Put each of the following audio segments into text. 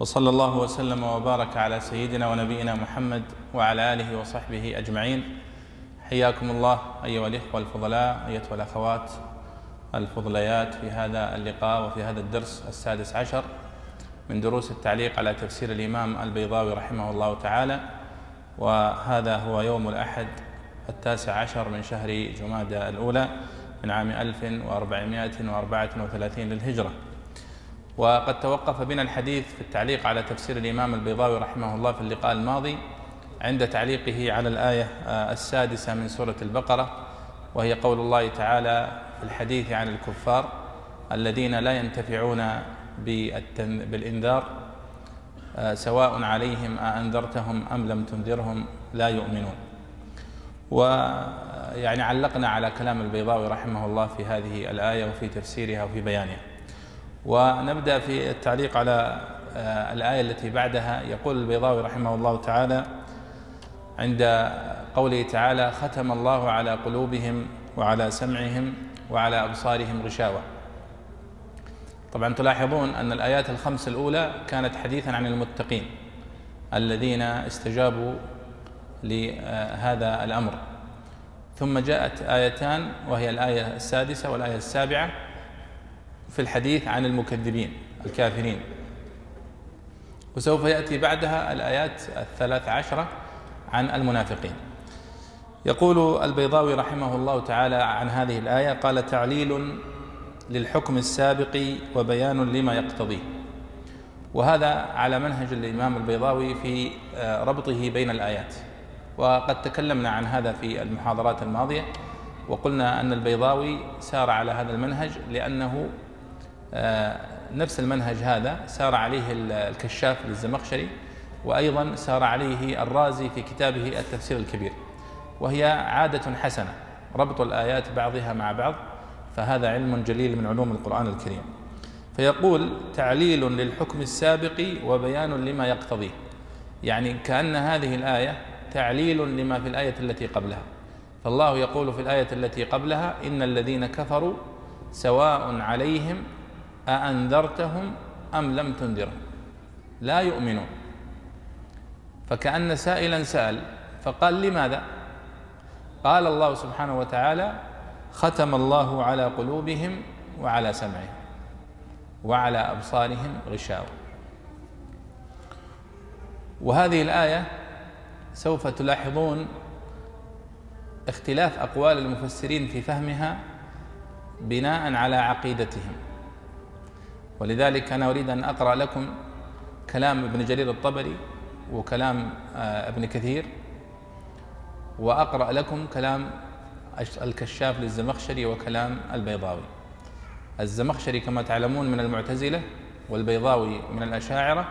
وصلى الله وسلم وبارك على سيدنا ونبينا محمد وعلى آله وصحبه أجمعين. حياكم الله أيها الإخوة الفضلاء أيتها الأخوات الفضليات في هذا اللقاء وفي هذا الدرس السادس عشر من دروس التعليق على تفسير الإمام البيضاوي رحمه الله تعالى. وهذا هو يوم الأحد التاسع عشر من شهر جمادى الأولى من عام 1434 للهجرة. وقد توقف بنا الحديث في التعليق على تفسير الإمام البيضاوي رحمه الله في اللقاء الماضي عند تعليقه على الآية السادسة من سورة البقرة وهي قول الله تعالى في الحديث عن الكفار الذين لا ينتفعون بالإنذار سواء عليهم أأنذرتهم أم لم تنذرهم لا يؤمنون. ويعني علقنا على كلام البيضاوي رحمه الله في هذه الآية وفي تفسيرها وفي بيانها. ونبدأ في التعليق على الآية التي بعدها. يقول البيضاوي رحمه الله تعالى عند قوله تعالى ختم الله على قلوبهم وعلى سمعهم وعلى أبصارهم غشاوة. طبعا تلاحظون أن الآيات الخمس الأولى كانت حديثا عن المتقين الذين استجابوا لهذا الأمر. ثم جاءت آيتان وهي الآية السادسة والآية السابعة. في الحديث عن المكذبين الكافرين. وسوف يأتي بعدها الآيات الثلاث عشرة عن المنافقين. يقول البيضاوي رحمه الله تعالى عن هذه الآية قال تعليل للحكم السابق وبيان لما يقتضيه. وهذا على منهج الإمام البيضاوي في ربطه بين الآيات. وقد تكلمنا عن هذا في المحاضرات الماضية وقلنا أن البيضاوي سار على هذا المنهج لأنه نفس المنهج هذا سار عليه الكشاف للزمخشري وأيضا سار عليه الرازي في كتابه التفسير الكبير وهي عادة حسنة ربط الآيات بعضها مع بعض فهذا علم جليل من علوم القرآن الكريم. فيقول تعليل للحكم السابق وبيان لما يقتضيه. يعني كأن هذه الآية تعليل لما في الآية التي قبلها. فالله يقول في الآية التي قبلها إن الذين كفروا سواء عليهم أأنذرتهم أم لم تنذرهم؟ لا يؤمنون. فكأن سائلا سأل فقال لماذا؟ قال الله سبحانه وتعالى ختم الله على قلوبهم وعلى سمعهم وعلى أبصارهم غشاوة. وهذه الآية سوف تلاحظون اختلاف أقوال المفسرين في فهمها بناء على عقيدتهم. ولذلك أنا أريد أن أقرأ لكم كلام ابن جرير الطبري وكلام ابن كثير وأقرأ لكم كلام الكشاف للزمخشري وكلام البيضاوي. الزمخشري كما تعلمون من المعتزلة والبيضاوي من الأشاعرة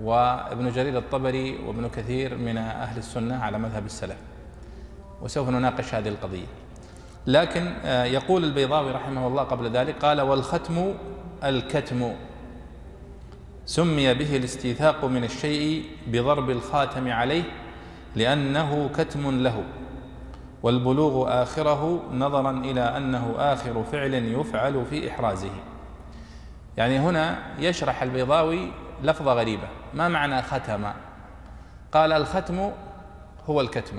وابن جرير الطبري وابن كثير من أهل السنة على مذهب السلف. وسوف نناقش هذه القضية. لكن يقول البيضاوي رحمه الله قبل ذلك قال والختم الكتم. سمي به الاستيثاق من الشيء بضرب الخاتم عليه لأنه كتم له والبلوغ آخره نظرا إلى أنه آخر فعل يفعل في إحرازه. يعني هنا يشرح البيضاوي لفظة غريبة. ما معنى ختم؟ قال الختم هو الكتم.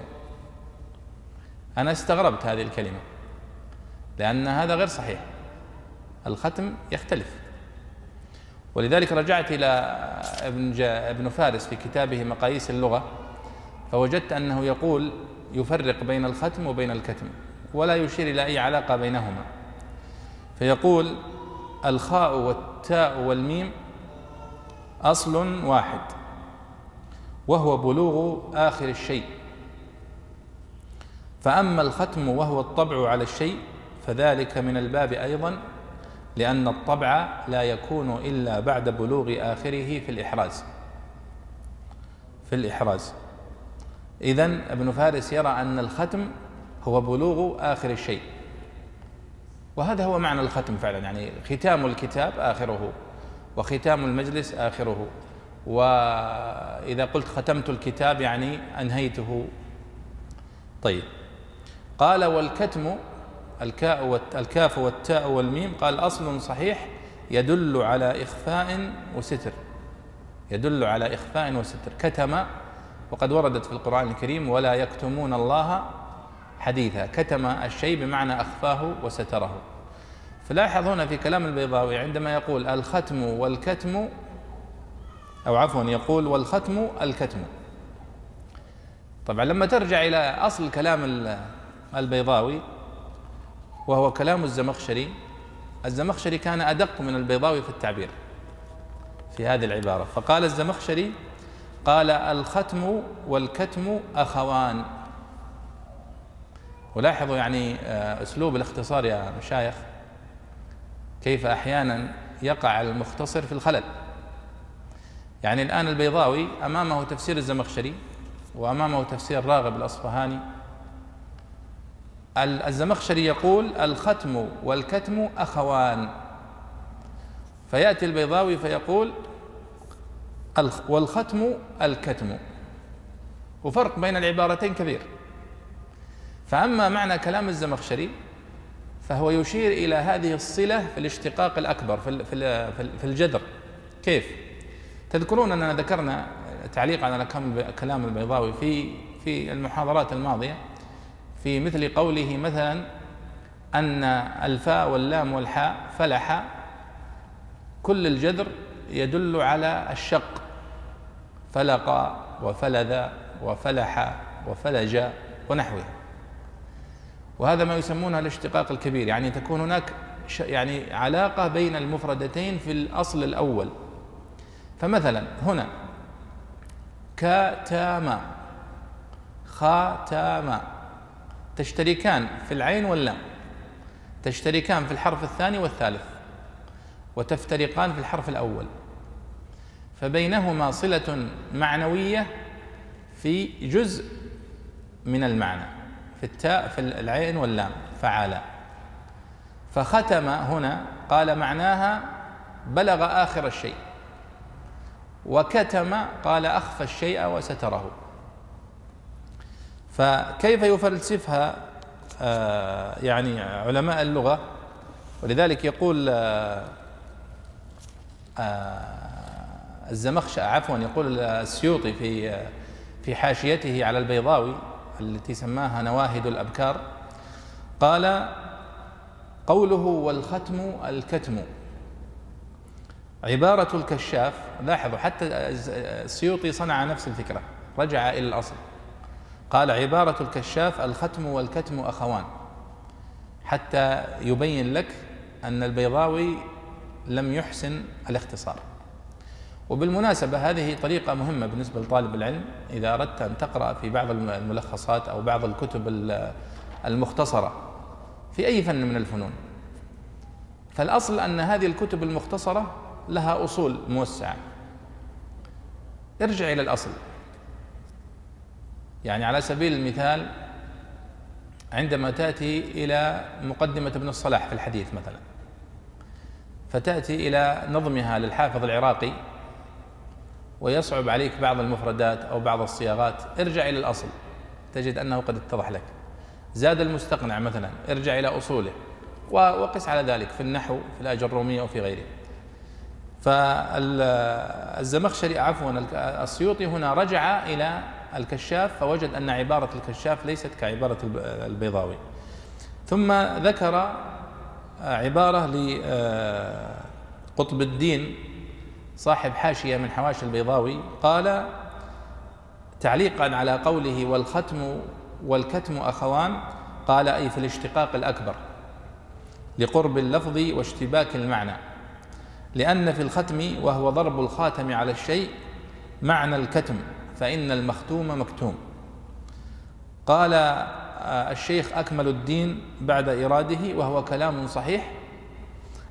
أنا استغربت هذه الكلمة. لأن هذا غير صحيح. الختم يختلف. ولذلك رجعت إلى ابن, ابن فارس في كتابه مقاييس اللغة فوجدت أنه يقول يفرق بين الختم وبين الكتم ولا يشير إلى أي علاقة بينهما. فيقول الخاء والتاء والميم أصل واحد وهو بلوغ آخر الشيء. فأما الختم وهو الطبع على الشيء فذلك من الباب أيضا لأن الطبع لا يكون إلا بعد بلوغ آخره في الإحراز. في الإحراز. إذا ابن فارس يرى أن الختم هو بلوغ آخر الشيء. وهذا هو معنى الختم فعلا يعني ختام الكتاب آخره وختام المجلس آخره. وإذا قلت ختمت الكتاب يعني أنهيته. طيب. قال والكتم الكاف والتاء والميم قال أصل صحيح يدل على إخفاء وستر. يدل على إخفاء وستر. كتم وقد وردت في القرآن الكريم ولا يكتمون الله حديثا. كتم الشيء بمعنى أخفاه وستره. فلاحظ هنا في كلام البيضاوي عندما يقول الختم والكتم أو عفوا يقول والختم الكتم. طبعا لما ترجع إلى أصل كلام البيضاوي وهو كلام الزمخشري. الزمخشري كان أدق من البيضاوي في التعبير في هذه العبارة. فقال الزمخشري قال الختم والكتم أخوان. ولاحظوا يعني آه، أسلوب الاختصار يا مشايخ. كيف أحيانا يقع المختصر في الخلل. يعني الآن البيضاوي أمامه تفسير الزمخشري وأمامه تفسير راغب الأصفهاني الزمخشري يقول الختم والكتم أخوان. فيأتي البيضاوي فيقول والختم الكتم. وفرق بين العبارتين كبير. فأما معنى كلام الزمخشري فهو يشير إلى هذه الصلة في الاشتقاق الأكبر في في الجذر. كيف؟ تذكرون أننا ذكرنا تعليق على كلام البيضاوي في في المحاضرات الماضية. في مثل قوله مثلا أن الفاء واللام والحاء فلح كل الجذر يدل على الشق. فلق وفلذ وفلح وفلج ونحوها وهذا ما يسمونه الاشتقاق الكبير يعني تكون هناك يعني علاقة بين المفردتين في الأصل الأول. فمثلا هنا كاتاما خاتاما. تشتركان في العين واللام تشتركان في الحرف الثاني والثالث وتفترقان في الحرف الأول. فبينهما صلة معنوية في جزء من المعنى في التاء في العين واللام فعلا فختم هنا قال معناها بلغ آخر الشيء. وكتم قال أخفى الشيء وستره. فكيف يفلسفها آه، يعني علماء اللغة؟ ولذلك يقول آه، آه، الزمخش عفوا يقول السيوطي في في حاشيته على البيضاوي التي سماها نواهد الأبكار قال قوله والختم الكتم. عبارة الكشاف لاحظوا حتى السيوطي صنع نفس الفكرة رجع إلى الأصل. قال عبارة الكشاف الختم والكتم أخوان. حتى يبين لك أن البيضاوي لم يحسن الاختصار. وبالمناسبة هذه طريقة مهمة بالنسبة لطالب العلم. إذا أردت أن تقرأ في بعض الملخصات أو بعض الكتب المختصرة في أي فن من الفنون. فالأصل أن هذه الكتب المختصرة لها أصول موسعة. ارجع إلى الأصل. يعني على سبيل المثال عندما تأتي إلى مقدمة ابن الصلاح في الحديث مثلا فتأتي إلى نظمها للحافظ العراقي ويصعب عليك بعض المفردات أو بعض الصياغات ارجع إلى الأصل تجد أنه قد اتضح لك. زاد المستقنع مثلا ارجع إلى أصوله وقس على ذلك في النحو في الآجر الرومية وفي غيره. فالزمخشري عفوا السيوطي هنا رجع إلى الكشاف فوجد أن عبارة الكشاف ليست كعبارة البيضاوي. ثم ذكر عبارة لقطب الدين صاحب حاشية من حواشي البيضاوي قال تعليقا على قوله والختم والكتم أخوان قال أي في الاشتقاق الأكبر لقرب اللفظ واشتباك المعنى لأن في الختم وهو ضرب الخاتم على الشيء معنى الكتم فإن المختوم مكتوم. قال آه، الشيخ أكمل الدين بعد إراده وهو كلام صحيح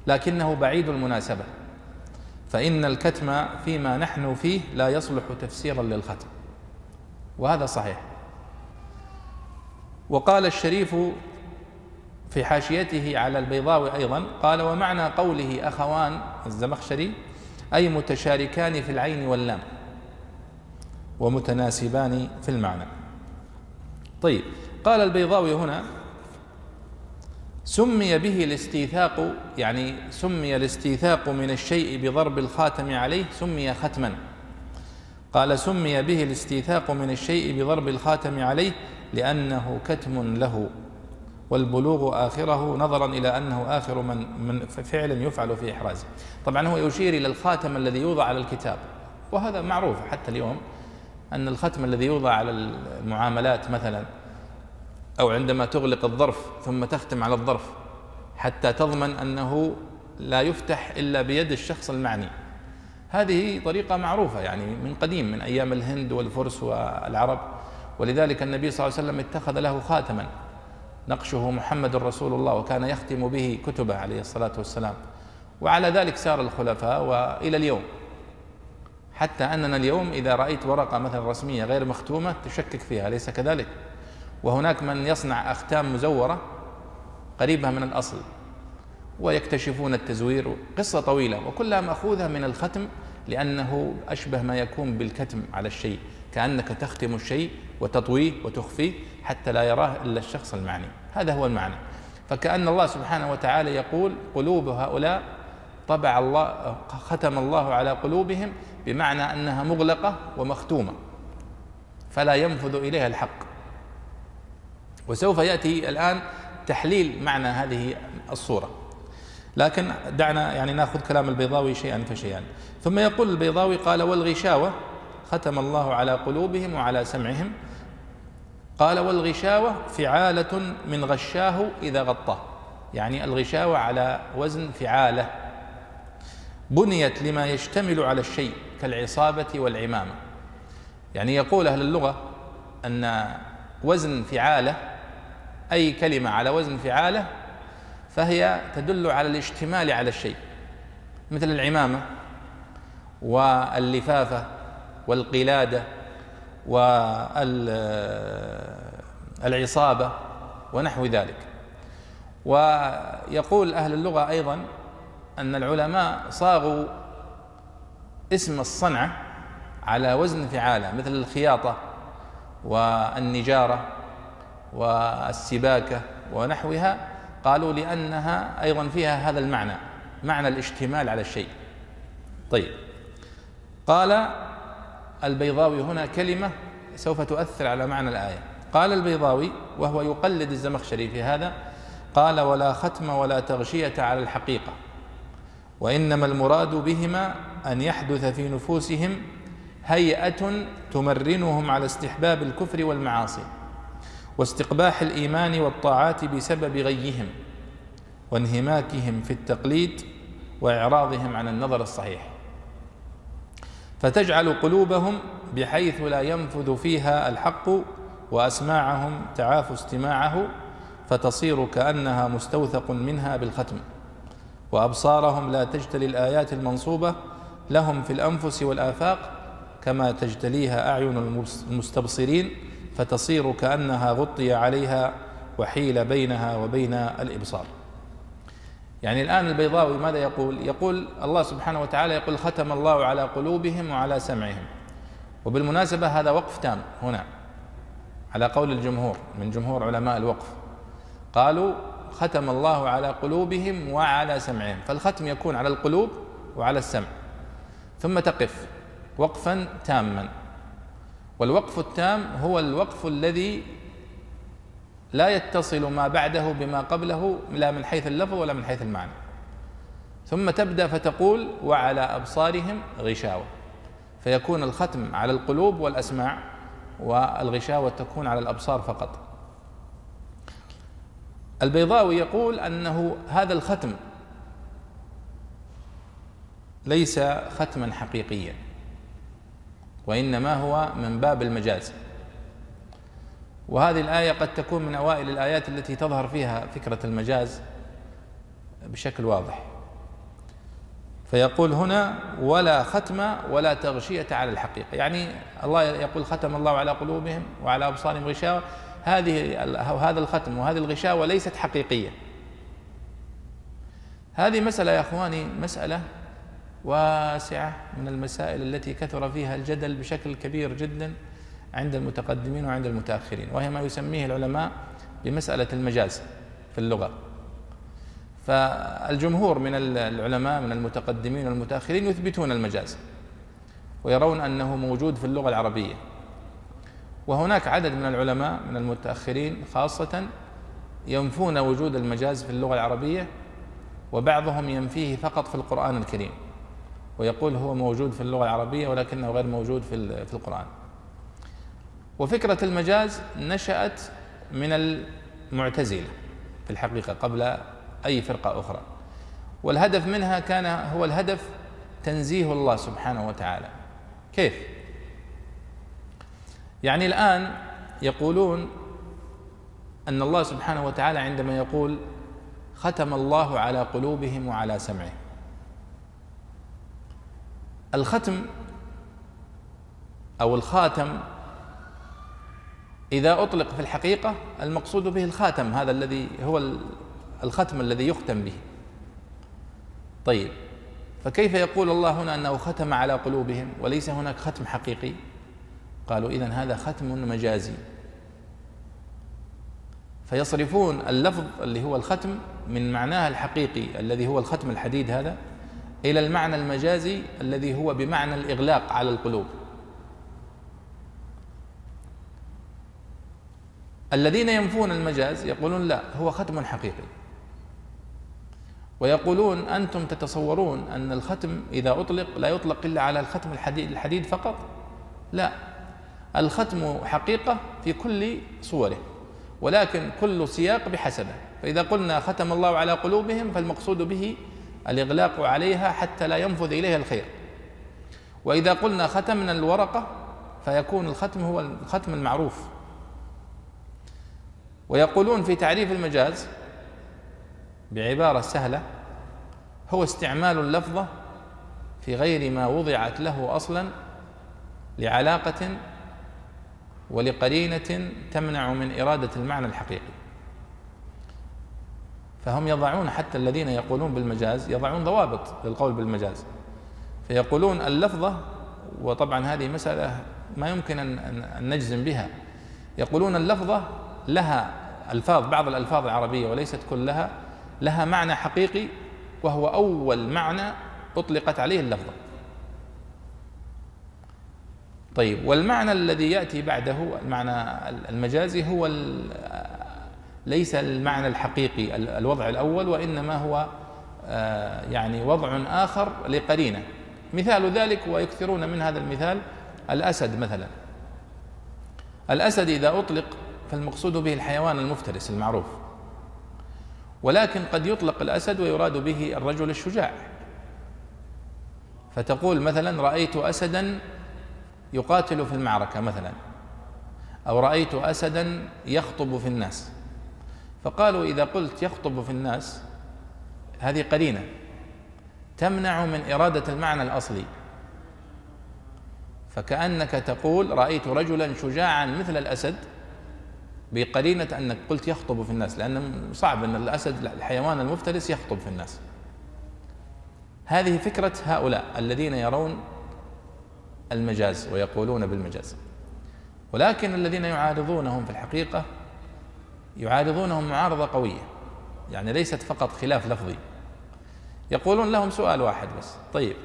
لكنه بعيد المناسبة. فإن الكتم فيما نحن فيه لا يصلح تفسيرا للختم. وهذا صحيح. وقال الشريف في حاشيته على البيضاوي أيضا قال ومعنى قوله أخوان الزمخشري أي متشاركان في العين واللام. ومتناسبان في المعنى. طيب قال البيضاوي هنا سمي به الاستيثاق يعني سمي الاستيثاق من الشيء بضرب الخاتم عليه سمي ختما. قال سمي به الاستيثاق من الشيء بضرب الخاتم عليه لأنه كتم له والبلوغ آخره نظرا إلى أنه آخر من, من فعل يفعل في إحرازه. طبعا هو يشير إلى الخاتم الذي يوضع على الكتاب وهذا معروف حتى اليوم. أن الختم الذي يوضع على المعاملات مثلا أو عندما تغلق الظرف ثم تختم على الظرف حتى تضمن أنه لا يفتح إلا بيد الشخص المعني. هذه طريقة معروفة يعني من قديم من أيام الهند والفرس والعرب. ولذلك النبي صلى الله عليه وسلم اتخذ له خاتما. نقشه محمد رسول الله وكان يختم به كتبه عليه الصلاة والسلام. وعلى ذلك سار الخلفاء وإلى اليوم حتى أننا اليوم إذا رأيت ورقة مثلا رسمية غير مختومة تشكك فيها أليس كذلك؟ وهناك من يصنع أختام مزورة قريبة من الأصل ويكتشفون التزوير قصة طويلة وكلها مأخوذة من الختم لأنه أشبه ما يكون بالكتم على الشيء كأنك تختم الشيء وتطويه وتخفيه حتى لا يراه إلا الشخص المعني. هذا هو المعنى. فكأن الله سبحانه وتعالى يقول قلوب هؤلاء طبع الله ختم الله على قلوبهم بمعنى أنها مغلقة ومختومة فلا ينفذ إليها الحق. وسوف يأتي الآن تحليل معنى هذه الصورة. لكن دعنا يعني نأخذ كلام البيضاوي شيئا فشيئا. ثم يقول البيضاوي قال والغشاوة ختم الله على قلوبهم وعلى سمعهم. قال والغشاوة فعالة من غشاه إذا غطاه. يعني الغشاوة على وزن فعالة. بنيت لما يشتمل على الشيء. كالعصابة والعمامة. يعني يقول أهل اللغة أن وزن فعالة أي كلمة على وزن فعالة فهي تدل على الاشتمال على الشيء مثل العمامة واللفافة والقلادة والعصابة ونحو ذلك. ويقول أهل اللغة أيضا أن العلماء صاغوا اسم الصنعة على وزن فعالة مثل الخياطة والنجارة والسباكة ونحوها قالوا لأنها أيضا فيها هذا المعنى معنى الاشتمال على الشيء. طيب. قال البيضاوي هنا كلمة سوف تؤثر على معنى الآية. قال البيضاوي وهو يقلد الزمخشري في هذا قال ولا ختم ولا تغشية على الحقيقة. وإنما المراد بهما أن يحدث في نفوسهم هيئة تمرنهم على استحباب الكفر والمعاصي واستقباح الإيمان والطاعات بسبب غيهم وانهماكهم في التقليد وإعراضهم عن النظر الصحيح. فتجعل قلوبهم بحيث لا ينفذ فيها الحق وأسماعهم تعاف استماعه فتصير كأنها مستوثق منها بالختم. وأبصارهم لا تجتلي الآيات المنصوبة لهم في الأنفس والآفاق كما تجتليها أعين المستبصرين فتصير كأنها غطي عليها وحيل بينها وبين الإبصار. يعني الآن البيضاوي ماذا يقول؟ يقول الله سبحانه وتعالى يقول ختم الله على قلوبهم وعلى سمعهم. وبالمناسبة هذا وقف تام هنا على قول الجمهور من جمهور علماء الوقف. قالوا ختم الله على قلوبهم وعلى سمعهم فالختم يكون على القلوب وعلى السمع. ثم تقف وقفا تاما. والوقف التام هو الوقف الذي لا يتصل ما بعده بما قبله لا من حيث اللفظ ولا من حيث المعنى. ثم تبدأ فتقول وعلى أبصارهم غشاوة. فيكون الختم على القلوب والأسماع والغشاوة تكون على الأبصار فقط. البيضاوي يقول أنه هذا الختم ليس ختما حقيقيا وإنما هو من باب المجاز. وهذه الآية قد تكون من أوائل الآيات التي تظهر فيها فكرة المجاز بشكل واضح. فيقول هنا ولا ختم ولا تغشية على الحقيقة. يعني الله يقول ختم الله على قلوبهم وعلى أبصارهم غشاوة. هذه هذا الختم وهذه الغشاوة ليست حقيقية. هذه مسألة يا أخواني مسألة واسعة من المسائل التي كثر فيها الجدل بشكل كبير جدا عند المتقدمين وعند المتأخرين وهي ما يسميه العلماء بمسألة المجاز في اللغة. فالجمهور من العلماء من المتقدمين والمتأخرين يثبتون المجاز ويرون أنه موجود في اللغة العربية. وهناك عدد من العلماء من المتأخرين خاصة ينفون وجود المجاز في اللغة العربية وبعضهم ينفيه فقط في القرآن الكريم ويقول هو موجود في اللغة العربية ولكنه غير موجود في في القرآن. وفكرة المجاز نشأت من المعتزلة في الحقيقة قبل أي فرقة أخرى. والهدف منها كان هو الهدف تنزيه الله سبحانه وتعالى. كيف؟ يعني الآن يقولون أن الله سبحانه وتعالى عندما يقول ختم الله على قلوبهم وعلى سمعهم. الختم أو الخاتم إذا أطلق في الحقيقة المقصود به الخاتم هذا الذي هو الختم الذي يختم به. طيب فكيف يقول الله هنا أنه ختم على قلوبهم وليس هناك ختم حقيقي؟ قالوا إذن هذا ختم مجازي. فيصرفون اللفظ اللي هو الختم من معناه الحقيقي الذي هو الختم الحديد هذا إلى المعنى المجازي الذي هو بمعنى الإغلاق على القلوب. الذين ينفون المجاز يقولون لا هو ختم حقيقي. ويقولون أنتم تتصورون أن الختم إذا أطلق لا يطلق إلا على الختم الحديد, الحديد فقط. لا. الختم حقيقة في كل صوره ولكن كل سياق بحسبه. فإذا قلنا ختم الله على قلوبهم فالمقصود به الإغلاق عليها حتى لا ينفذ إليها الخير. وإذا قلنا ختمنا الورقة فيكون الختم هو الختم المعروف. ويقولون في تعريف المجاز بعبارة سهلة هو استعمال اللفظة في غير ما وضعت له أصلا لعلاقة ولقرينة تمنع من إرادة المعنى الحقيقي. فهم يضعون حتى الذين يقولون بالمجاز يضعون ضوابط للقول بالمجاز. فيقولون اللفظة وطبعا هذه مسألة ما يمكن أن نجزم بها. يقولون اللفظة لها ألفاظ بعض الألفاظ العربية وليست كلها لها معنى حقيقي وهو أول معنى أطلقت عليه اللفظة. طيب والمعنى الذي يأتي بعده المعنى المجازي هو ليس المعنى الحقيقي الوضع الأول وإنما هو آه، يعني وضع آخر لقرينة. مثال ذلك ويكثرون من هذا المثال الأسد مثلا. الأسد إذا أطلق فالمقصود به الحيوان المفترس المعروف. ولكن قد يطلق الأسد ويراد به الرجل الشجاع. فتقول مثلا رأيت أسدا يقاتل في المعركة مثلا. أو رأيت أسدا يخطب في الناس. فقالوا إذا قلت يخطب في الناس هذه قرينة. تمنع من إرادة المعنى الأصلي. فكأنك تقول رأيت رجلا شجاعا مثل الأسد بقرينة أنك قلت يخطب في الناس لأن صعب أن الأسد الحيوان المفترس يخطب في الناس. هذه فكرة هؤلاء الذين يرون المجاز ويقولون بالمجاز. ولكن الذين يعارضونهم في الحقيقة يعارضونهم معارضة قوية يعني ليست فقط خلاف لفظي. يقولون لهم سؤال واحد بس طيب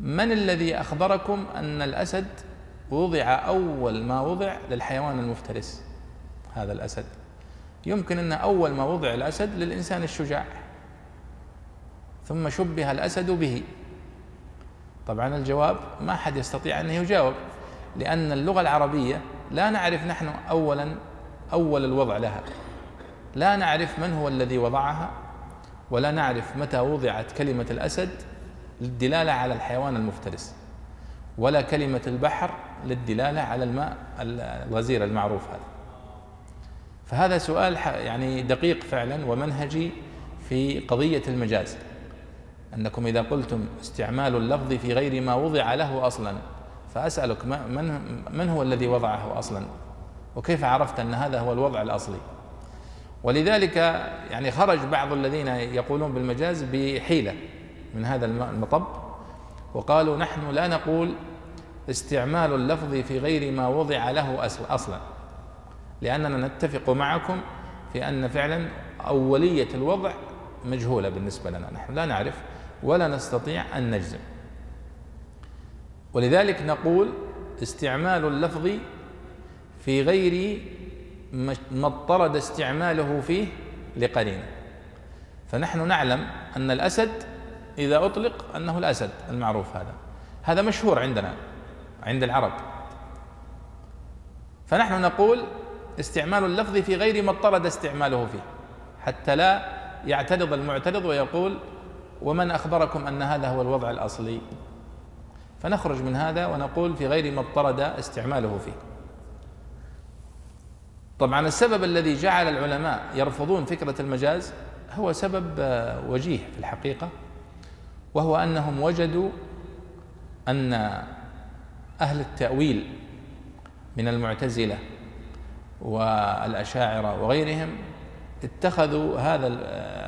من الذي أخبركم أن الأسد وضع أول ما وضع للحيوان المفترس؟ هذا الأسد. يمكن أن أول ما وضع الأسد للإنسان الشجاع ثم شبه الأسد به. طبعا الجواب ما حد يستطيع أن يجاوب لأن اللغة العربية لا نعرف نحن أولا أول الوضع لها. لا نعرف من هو الذي وضعها ولا نعرف متى وضعت كلمة الأسد للدلالة على الحيوان المفترس ولا كلمة البحر للدلالة على الماء الغزير المعروف هذا. فهذا سؤال يعني دقيق فعلا ومنهجي في قضية المجاز. أنكم إذا قلتم استعمال اللفظ في غير ما وضع له أصلا فأسألك من من هو الذي وضعه أصلا؟ وكيف عرفت أن هذا هو الوضع الأصلي؟ ولذلك يعني خرج بعض الذين يقولون بالمجاز بحيلة من هذا المطب وقالوا نحن لا نقول استعمال اللفظ في غير ما وضع له أصلا لأننا نتفق معكم في أن فعلا أولية الوضع مجهولة بالنسبة لنا نحن لا نعرف ولا نستطيع أن نجزم. ولذلك نقول استعمال اللفظ في غير ما اضطرد استعماله فيه لقرينه فنحن نعلم أن الأسد إذا أطلق أنه الأسد المعروف هذا. هذا مشهور عندنا عند العرب. فنحن نقول استعمال اللفظ في غير ما اضطرد استعماله فيه. حتى لا يعترض المعترض ويقول ومن أخبركم أن هذا هو الوضع الأصلي. فنخرج من هذا ونقول في غير ما اضطرد استعماله فيه. طبعا السبب الذي جعل العلماء يرفضون فكرة المجاز هو سبب وجيه في الحقيقة وهو أنهم وجدوا أن أهل التأويل من المعتزلة والأشاعرة وغيرهم اتخذوا هذا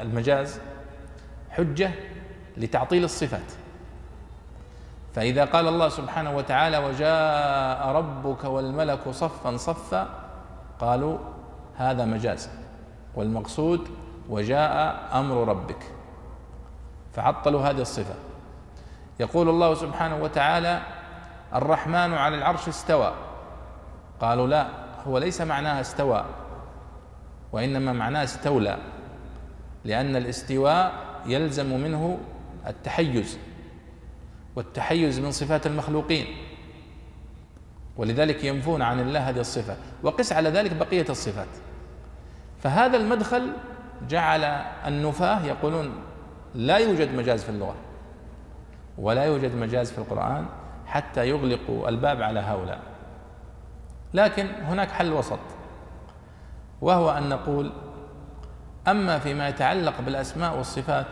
المجاز حجة لتعطيل الصفات. فإذا قال الله سبحانه وتعالى وجاء ربك والملك صفا صفا قالوا هذا مجاز. والمقصود وجاء أمر ربك فعطلوا هذه الصفة. يقول الله سبحانه وتعالى الرحمن على العرش استوى قالوا لا هو ليس معناها استوى وإنما معناه استولى لأن الاستواء يلزم منه التحيز والتحيز من صفات المخلوقين ولذلك ينفون عن الله هذه الصفة وقس على ذلك بقية الصفات. فهذا المدخل جعل النفاة يقولون لا يوجد مجاز في اللغة ولا يوجد مجاز في القرآن حتى يغلقوا الباب على هؤلاء. لكن هناك حل وسط وهو أن نقول أما فيما يتعلق بالأسماء والصفات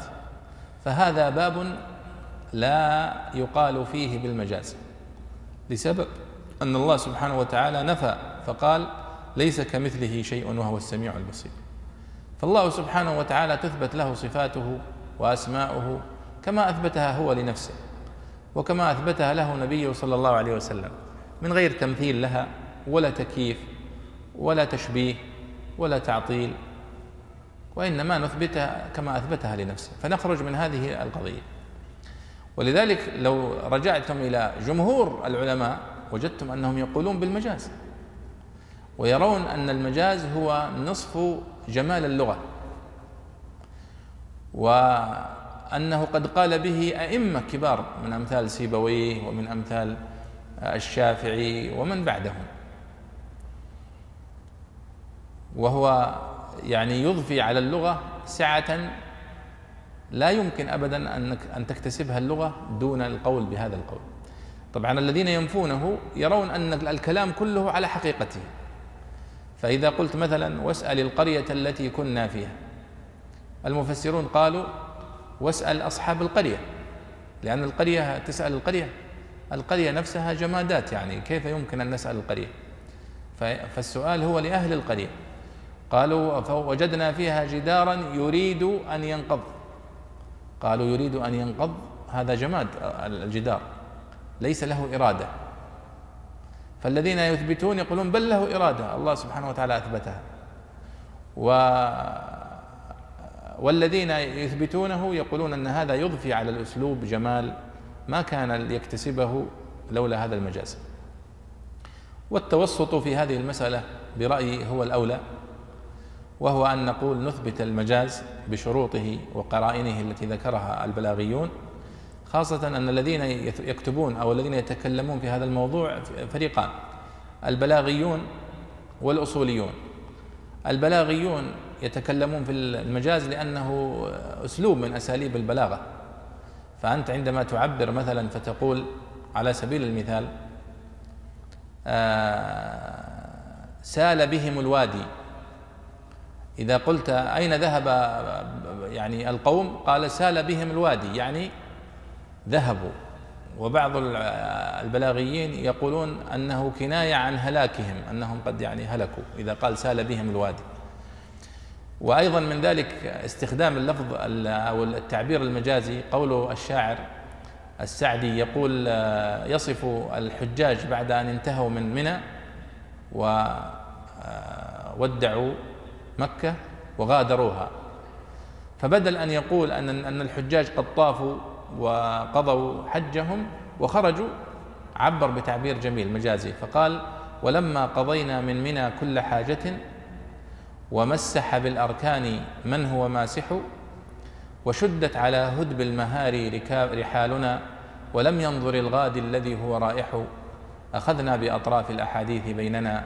فهذا باب لا يقال فيه بالمجاز لسبب أن الله سبحانه وتعالى نفى فقال ليس كمثله شيء وهو السميع البصير فالله سبحانه وتعالى تثبت له صفاته وأسماؤه كما أثبتها هو لنفسه وكما أثبتها له نبيه صلى الله عليه وسلم من غير تمثيل لها ولا تكييف ولا تشبيه ولا تعطيل وإنما نثبتها كما أثبتها لنفسه فنخرج من هذه القضية. ولذلك لو رجعتم إلى جمهور العلماء وجدتم أنهم يقولون بالمجاز ويرون أن المجاز هو نصف جمال اللغة وأنه قد قال به أئمة كبار من أمثال سيبويه ومن أمثال الشافعي ومن بعدهم. وهو يعني يضفي على اللغة سعة لا يمكن ابدا انك أن تكتسبها اللغة دون القول بهذا القول. طبعا الذين ينفونه يرون أن الكلام كله على حقيقته. فإذا قلت مثلا واسأل القرية التي كنا فيها. المفسرون قالوا واسأل أصحاب القرية لأن القريه تسأل القرية القرية نفسها جمادات يعني كيف يمكن أن نسأل القرية؟ فالسؤال هو لأهل القرية. قالوا فوجدنا فيها جدارا يريد أن ينقض. قالوا يريد أن ينقض هذا جماد الجدار ليس له إرادة. فالذين يثبتون يقولون بل له إرادة الله سبحانه وتعالى أثبتها. و والذين يثبتونه يقولون أن هذا يضفي على الأسلوب جمال ما كان ليكتسبه لولا هذا المجاز. والتوسط في هذه المسألة برأيي هو الأولى. وهو أن نقول نثبت المجاز بشروطه وقرائنه التي ذكرها البلاغيون خاصة أن الذين يكتبون أو الذين يتكلمون في هذا الموضوع فريقان البلاغيون والأصوليون. البلاغيون يتكلمون في المجاز لأنه أسلوب من أساليب البلاغة. فأنت عندما تعبر مثلا فتقول على سبيل المثال آه، سال بهم الوادي إذا قلت أين ذهب يعني القوم؟ قال سال بهم الوادي يعني ذهبوا. وبعض البلاغيين يقولون أنه كناية عن هلاكهم أنهم قد يعني هلكوا إذا قال سال بهم الوادي. وأيضا من ذلك استخدام اللفظ أو التعبير المجازي قول الشاعر السعدي يقول يصف الحجاج بعد أن انتهوا من منى وودعوا مكة وغادروها. فبدل أن يقول أن أن الحجاج قد طافوا وقضوا حجهم وخرجوا عبر بتعبير جميل مجازي. فقال ولما قضينا من منى كل حاجة ومسح بالأركان من هو ماسح وشدت على هدب المهار رحالنا ولم ينظر الغادي الذي هو رائح أخذنا بأطراف الأحاديث بيننا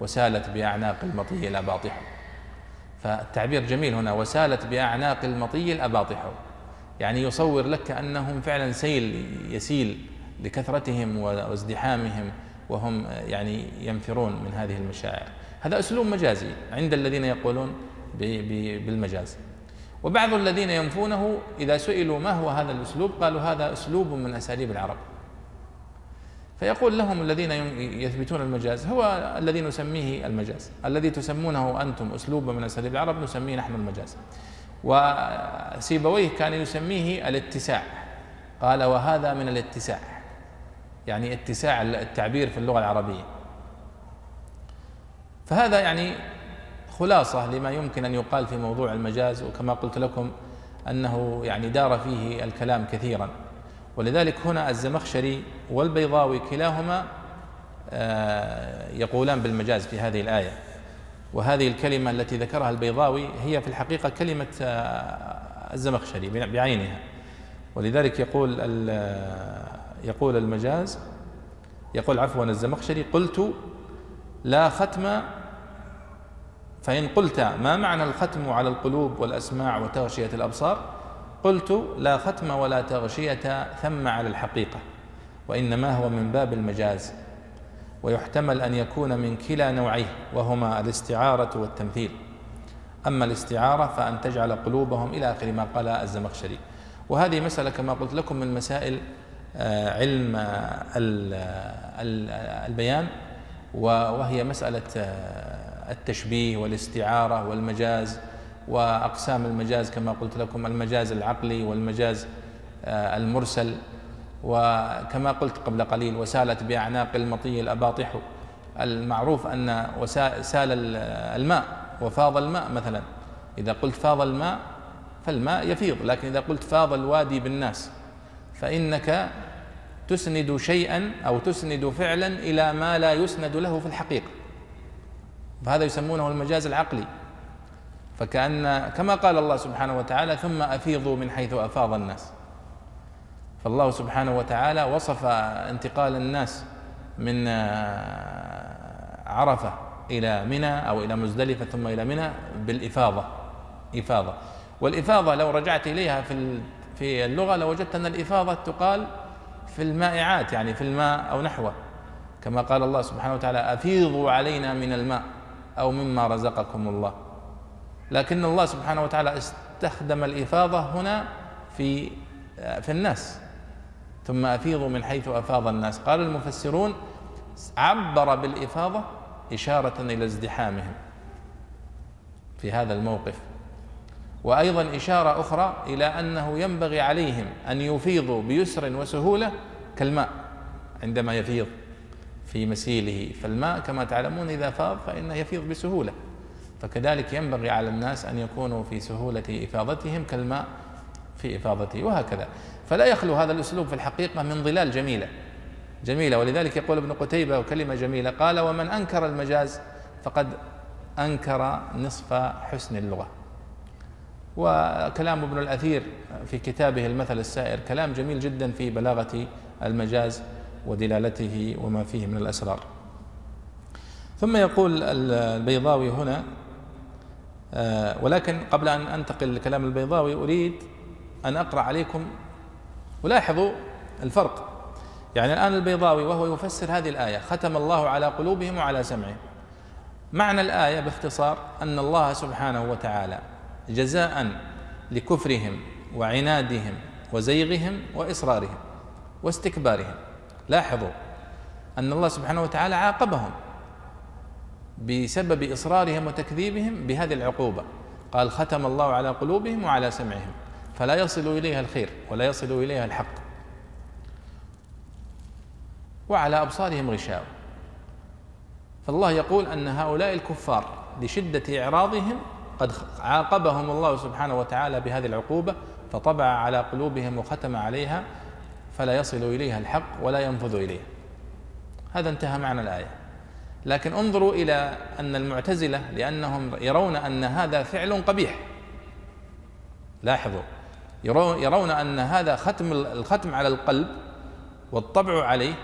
وسالت بأعناق المطي الأباطح فالتعبير جميل هنا وسالت بأعناق المطي الأباطح. يعني يصور لك كأنهم فعلا سيل يسيل لكثرتهم وازدحامهم وهم يعني ينفرون من هذه المشاعر. هذا أسلوب مجازي عند الذين يقولون بالمجاز. وبعض الذين ينفونه إذا سئلوا ما هو هذا الأسلوب قالوا هذا أسلوب من أساليب العرب. فيقول لهم الذين يثبتون المجاز هو الذي نسميه المجاز. الذي تسمونه أنتم أسلوبا من أساليب العرب نسميه نحن المجاز. وسيبويه كان يسميه الاتساع. قال وهذا من الاتساع. يعني اتساع التعبير في اللغة العربية. فهذا يعني خلاصة لما يمكن أن يقال في موضوع المجاز وكما قلت لكم أنه يعني دار فيه الكلام كثيرا. ولذلك هنا الزمخشري والبيضاوي كلاهما آه، يقولان بالمجاز في هذه الآية. وهذه الكلمة التي ذكرها البيضاوي هي في الحقيقة كلمة آه، الزمخشري بعينها. ولذلك يقول يقول المجاز يقول عفوا الزمخشري قلت لا ختم فإن قلت ما معنى الختم على القلوب والأسماع وتغشية الأبصار؟ قلت لا ختم ولا تغشية ثم على الحقيقة وإنما هو من باب المجاز ويحتمل أن يكون من كلا نوعيه وهما الاستعارة والتمثيل. أما الاستعارة فأن تجعل قلوبهم إلى آخر ما قال الزمخشري. وهذه مسألة كما قلت لكم من مسائل آه، علم البيان وهي مسألة آه، التشبيه والاستعارة والمجاز. وأقسام المجاز كما قلت لكم المجاز العقلي والمجاز آه، المرسل. وكما قلت قبل قليل وسالت بأعناق المطي الأباطح المعروف أن سال الماء وفاض الماء مثلا. إذا قلت فاض الماء فالماء يفيض لكن إذا قلت فاض الوادي بالناس فإنك تسند شيئا أو تسند فعلا إلى ما لا يسند له في الحقيقة. فهذا يسمونه المجاز العقلي. فكأن كما قال الله سبحانه وتعالى ثم أفيضوا من حيث أفاض الناس. فالله سبحانه وتعالى وصف انتقال الناس من عرفة إلى منى أو إلى مزدلفة ثم إلى منى بالإفاضة إفاضة. والإفاضة لو رجعت إليها في في اللغة لوجدت أن الإفاضة تقال في المائعات يعني في الماء أو نحوه. كما قال الله سبحانه وتعالى أفيضوا علينا من الماء أو مما رزقكم الله. لكن الله سبحانه وتعالى استخدم الإفاضة هنا في في الناس. ثم أفيضوا من حيث أفاض الناس. قال المفسرون عبر بالإفاضة إشارة إلى ازدحامهم في هذا الموقف. وأيضا إشارة أخرى إلى أنه ينبغي عليهم أن يفيضوا بيسر وسهولة كالماء عندما يفيض في مسيله. فالماء كما تعلمون إذا فاض فإنه يفيض بسهولة. فكذلك ينبغي على الناس أن يكونوا في سهولة إفاضتهم كالماء في إفاضته وهكذا. فلا يخلو هذا الأسلوب في الحقيقة من ظلال جميلة. جميلة ولذلك يقول ابن قتيبة وكلمة جميلة قال ومن أنكر المجاز فقد أنكر نصف حسن اللغة. وكلام ابن الأثير في كتابه المثل السائر كلام جميل جدا في بلاغة المجاز ودلالته وما فيه من الأسرار. ثم يقول البيضاوي هنا ولكن قبل أن أنتقل لكلام البيضاوي أريد أن أقرأ عليكم ولاحظوا الفرق. يعني الآن البيضاوي وهو يفسر هذه الآية ختم الله على قلوبهم وعلى سمعهم. معنى الآية باختصار أن الله سبحانه وتعالى جزاء لكفرهم وعنادهم وزيغهم وإصرارهم واستكبارهم. لاحظوا أن الله سبحانه وتعالى عاقبهم. بسبب إصرارهم وتكذيبهم بهذه العقوبة. قال ختم الله على قلوبهم وعلى سمعهم فلا يصل إليها الخير ولا يصل إليها الحق. وعلى أبصارهم غشاوة. فالله يقول أن هؤلاء الكفار لشدة إعراضهم قد عاقبهم الله سبحانه وتعالى بهذه العقوبة فطبع على قلوبهم وختم عليها فلا يصل إليها الحق ولا ينفذ إليها. هذا انتهى معنى الآية. لكن انظروا إلى أن المعتزلة لأنهم يرون أن هذا فعل قبيح. لاحظوا يرون أن هذا ختم الختم على القلب والطبع عليه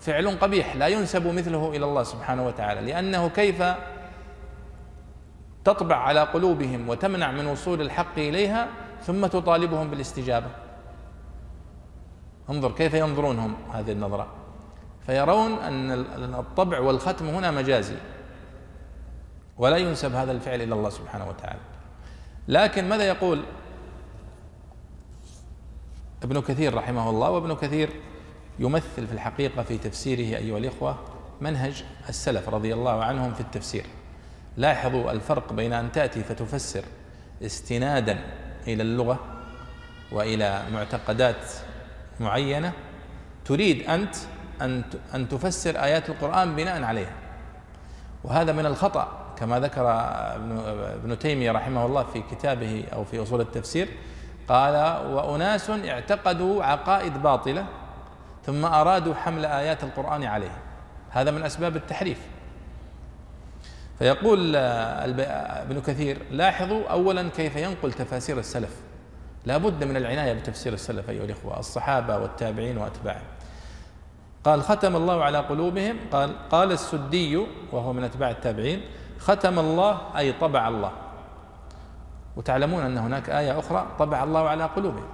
فعل قبيح لا ينسب مثله إلى الله سبحانه وتعالى لأنه كيف تطبع على قلوبهم وتمنع من وصول الحق إليها ثم تطالبهم بالاستجابة. انظر كيف ينظرون هم هذه النظرة. فيرون أن الطبع والختم هنا مجازي. ولا ينسب هذا الفعل إلى الله سبحانه وتعالى. لكن ماذا يقول ابن كثير رحمه الله؟ وابن كثير يمثل في الحقيقة في تفسيره أيها الإخوة منهج السلف رضي الله عنهم في التفسير. لاحظوا الفرق بين أن تأتي فتفسر استنادا إلى اللغة وإلى معتقدات معينة تريد أنت أن أن تفسر آيات القرآن بناء عليها. وهذا من الخطأ كما ذكر ابن تيمية رحمه الله في كتابه أو في أصول التفسير قال وأناس اعتقدوا عقائد باطلة ثم أرادوا حمل آيات القرآن عليه هذا من أسباب التحريف. فيقول ابن كثير لاحظوا أولا كيف ينقل تفاسير السلف. لا بد من العناية بتفسير السلف أيها الإخوة الصحابة والتابعين وأتباعهم. قال ختم الله على قلوبهم قال قال السدي وهو من أتباع التابعين ختم الله أي طبع الله. وتعلمون أن هناك آية أخرى طبع الله على قلوبهم.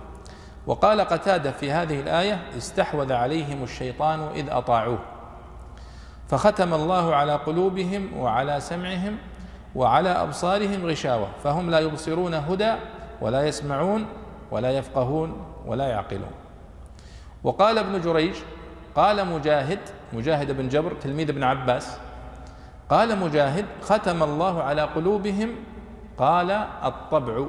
وقال قتادة في هذه الآية استحوذ عليهم الشيطان إذ أطاعوه فختم الله على قلوبهم وعلى سمعهم وعلى أبصارهم غشاوة فهم لا يبصرون هدى ولا يسمعون ولا يفقهون ولا يعقلون. وقال ابن جريج قال مجاهد مجاهد بن جبر تلميذ ابن عباس قال مجاهد ختم الله على قلوبهم قال الطبع.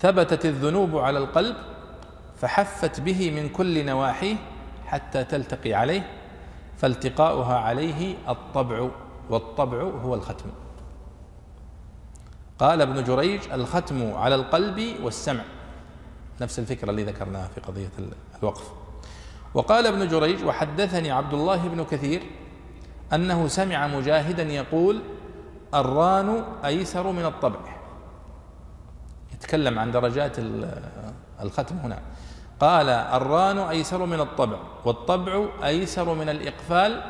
ثبتت الذنوب على القلب فحفت به من كل نواحيه حتى تلتقي عليه فالتقاؤها عليه الطبع والطبع هو الختم. قال ابن جريج الختم على القلب والسمع. نفس الفكرة اللي ذكرناها في قضية الوقف. وقال ابن جريج وحدثني عبد الله بن كثير أنه سمع مجاهدا يقول الران أيسر من الطبع. يتكلم عن درجات الختم هنا. قال الران أيسر من الطبع والطبع أيسر من الإقفال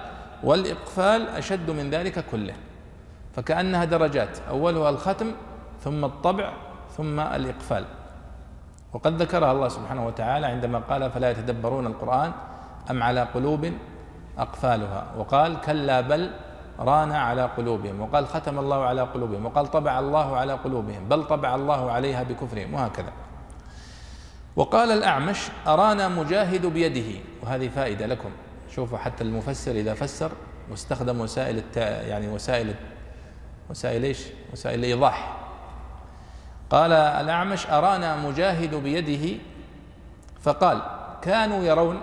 والإقفال أشد من ذلك كله. فكأنها درجات أولها الختم ثم الطبع ثم الإقفال. وقد ذكرها الله سبحانه وتعالى عندما قال فلا يتدبرون القرآن أم على قلوب أقفالها. وقال كلا بل ران على قلوبهم. وقال ختم الله على قلوبهم. وقال طبع الله على قلوبهم. بل طبع الله عليها بكفرهم. وهكذا. وقال الأعمش أرانا مجاهد بيده. وهذه فائدة لكم. شوفوا حتى المفسر إذا فسر واستخدم وسائل التا يعني وسائل وسائل إيش؟ وسائل الإيضاح قال الأعمش أرانا مجاهد بيده؟ فقال كانوا يرون.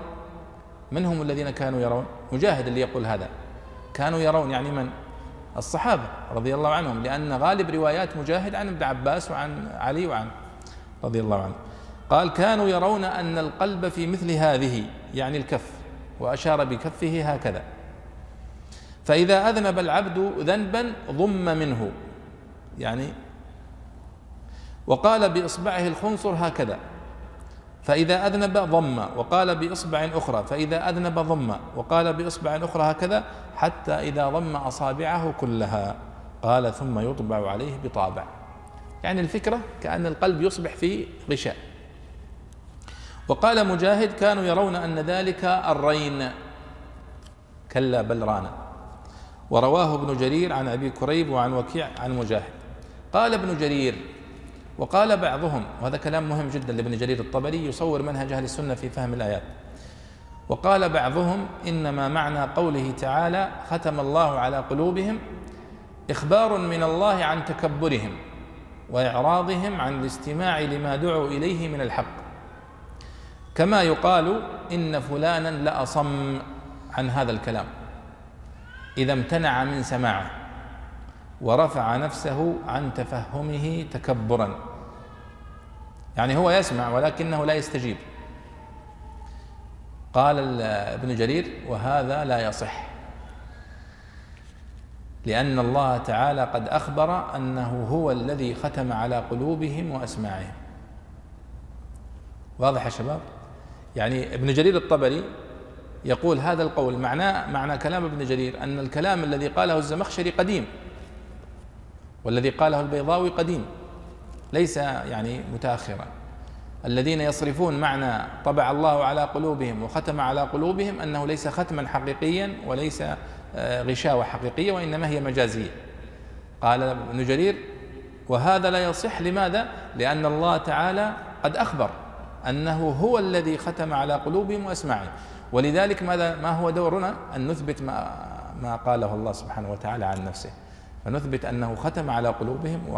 من هم الذين كانوا يرون؟ مجاهد اللي يقول هذا. كانوا يرون يعني من؟ الصحابة رضي الله عنهم لأن غالب روايات مجاهد عن ابن عباس وعن علي وعن رضي الله عنه. قال كانوا يرون أن القلب في مثل هذه يعني الكف وأشار بكفه هكذا. فإذا أذنب العبد ذنبا ضم منه يعني وقال بإصبعه الخنصر هكذا. فإذا أذنب ضم وقال بإصبع أخرى. فإذا أذنب ضم وقال بإصبع أخرى هكذا حتى إذا ضم أصابعه كلها. قال ثم يطبع عليه بطابع. يعني الفكرة كأن القلب يصبح في غشاء. وقال مجاهد كانوا يرون أن ذلك الرين. كلا بل رانا ورواه ابن جرير عن أبي كريب وعن وكيع عن مجاهد. قال ابن جرير وقال بعضهم وهذا كلام مهم جدا لابن جرير الطبري يصور منهج أهل السنة في فهم الآيات. وقال بعضهم إنما معنى قوله تعالى ختم الله على قلوبهم إخبار من الله عن تكبرهم وإعراضهم عن الاستماع لما دعوا إليه من الحق. كما يقال إن فلانا لأصم عن هذا الكلام. إذا امتنع من سماعه ورفع نفسه عن تفهمه تكبرا. يعني هو يسمع ولكنه لا يستجيب. قال ابن جرير وهذا لا يصح لأن الله تعالى قد أخبر أنه هو الذي ختم على قلوبهم وأسماعهم. واضح يا شباب؟ يعني ابن جرير الطبري يقول هذا القول معناه معنى كلام ابن جرير أن الكلام الذي قاله الزمخشري قديم والذي قاله البيضاوي قديم. ليس يعني متاخرا. الذين يصرفون معنى طبع الله على قلوبهم وختم على قلوبهم أنه ليس ختما حقيقيا وليس آه، غشاوة حقيقية وإنما هي مجازية. قال ابن جرير وهذا لا يصح. لماذا؟ لأن الله تعالى قد أخبر أنه هو الذي ختم على قلوبهم وأسماعهم. ولذلك ماذا؟ ما هو دورنا؟ أن نثبت ما ما قاله الله سبحانه وتعالى عن نفسه. فنثبت أنه ختم على قلوبهم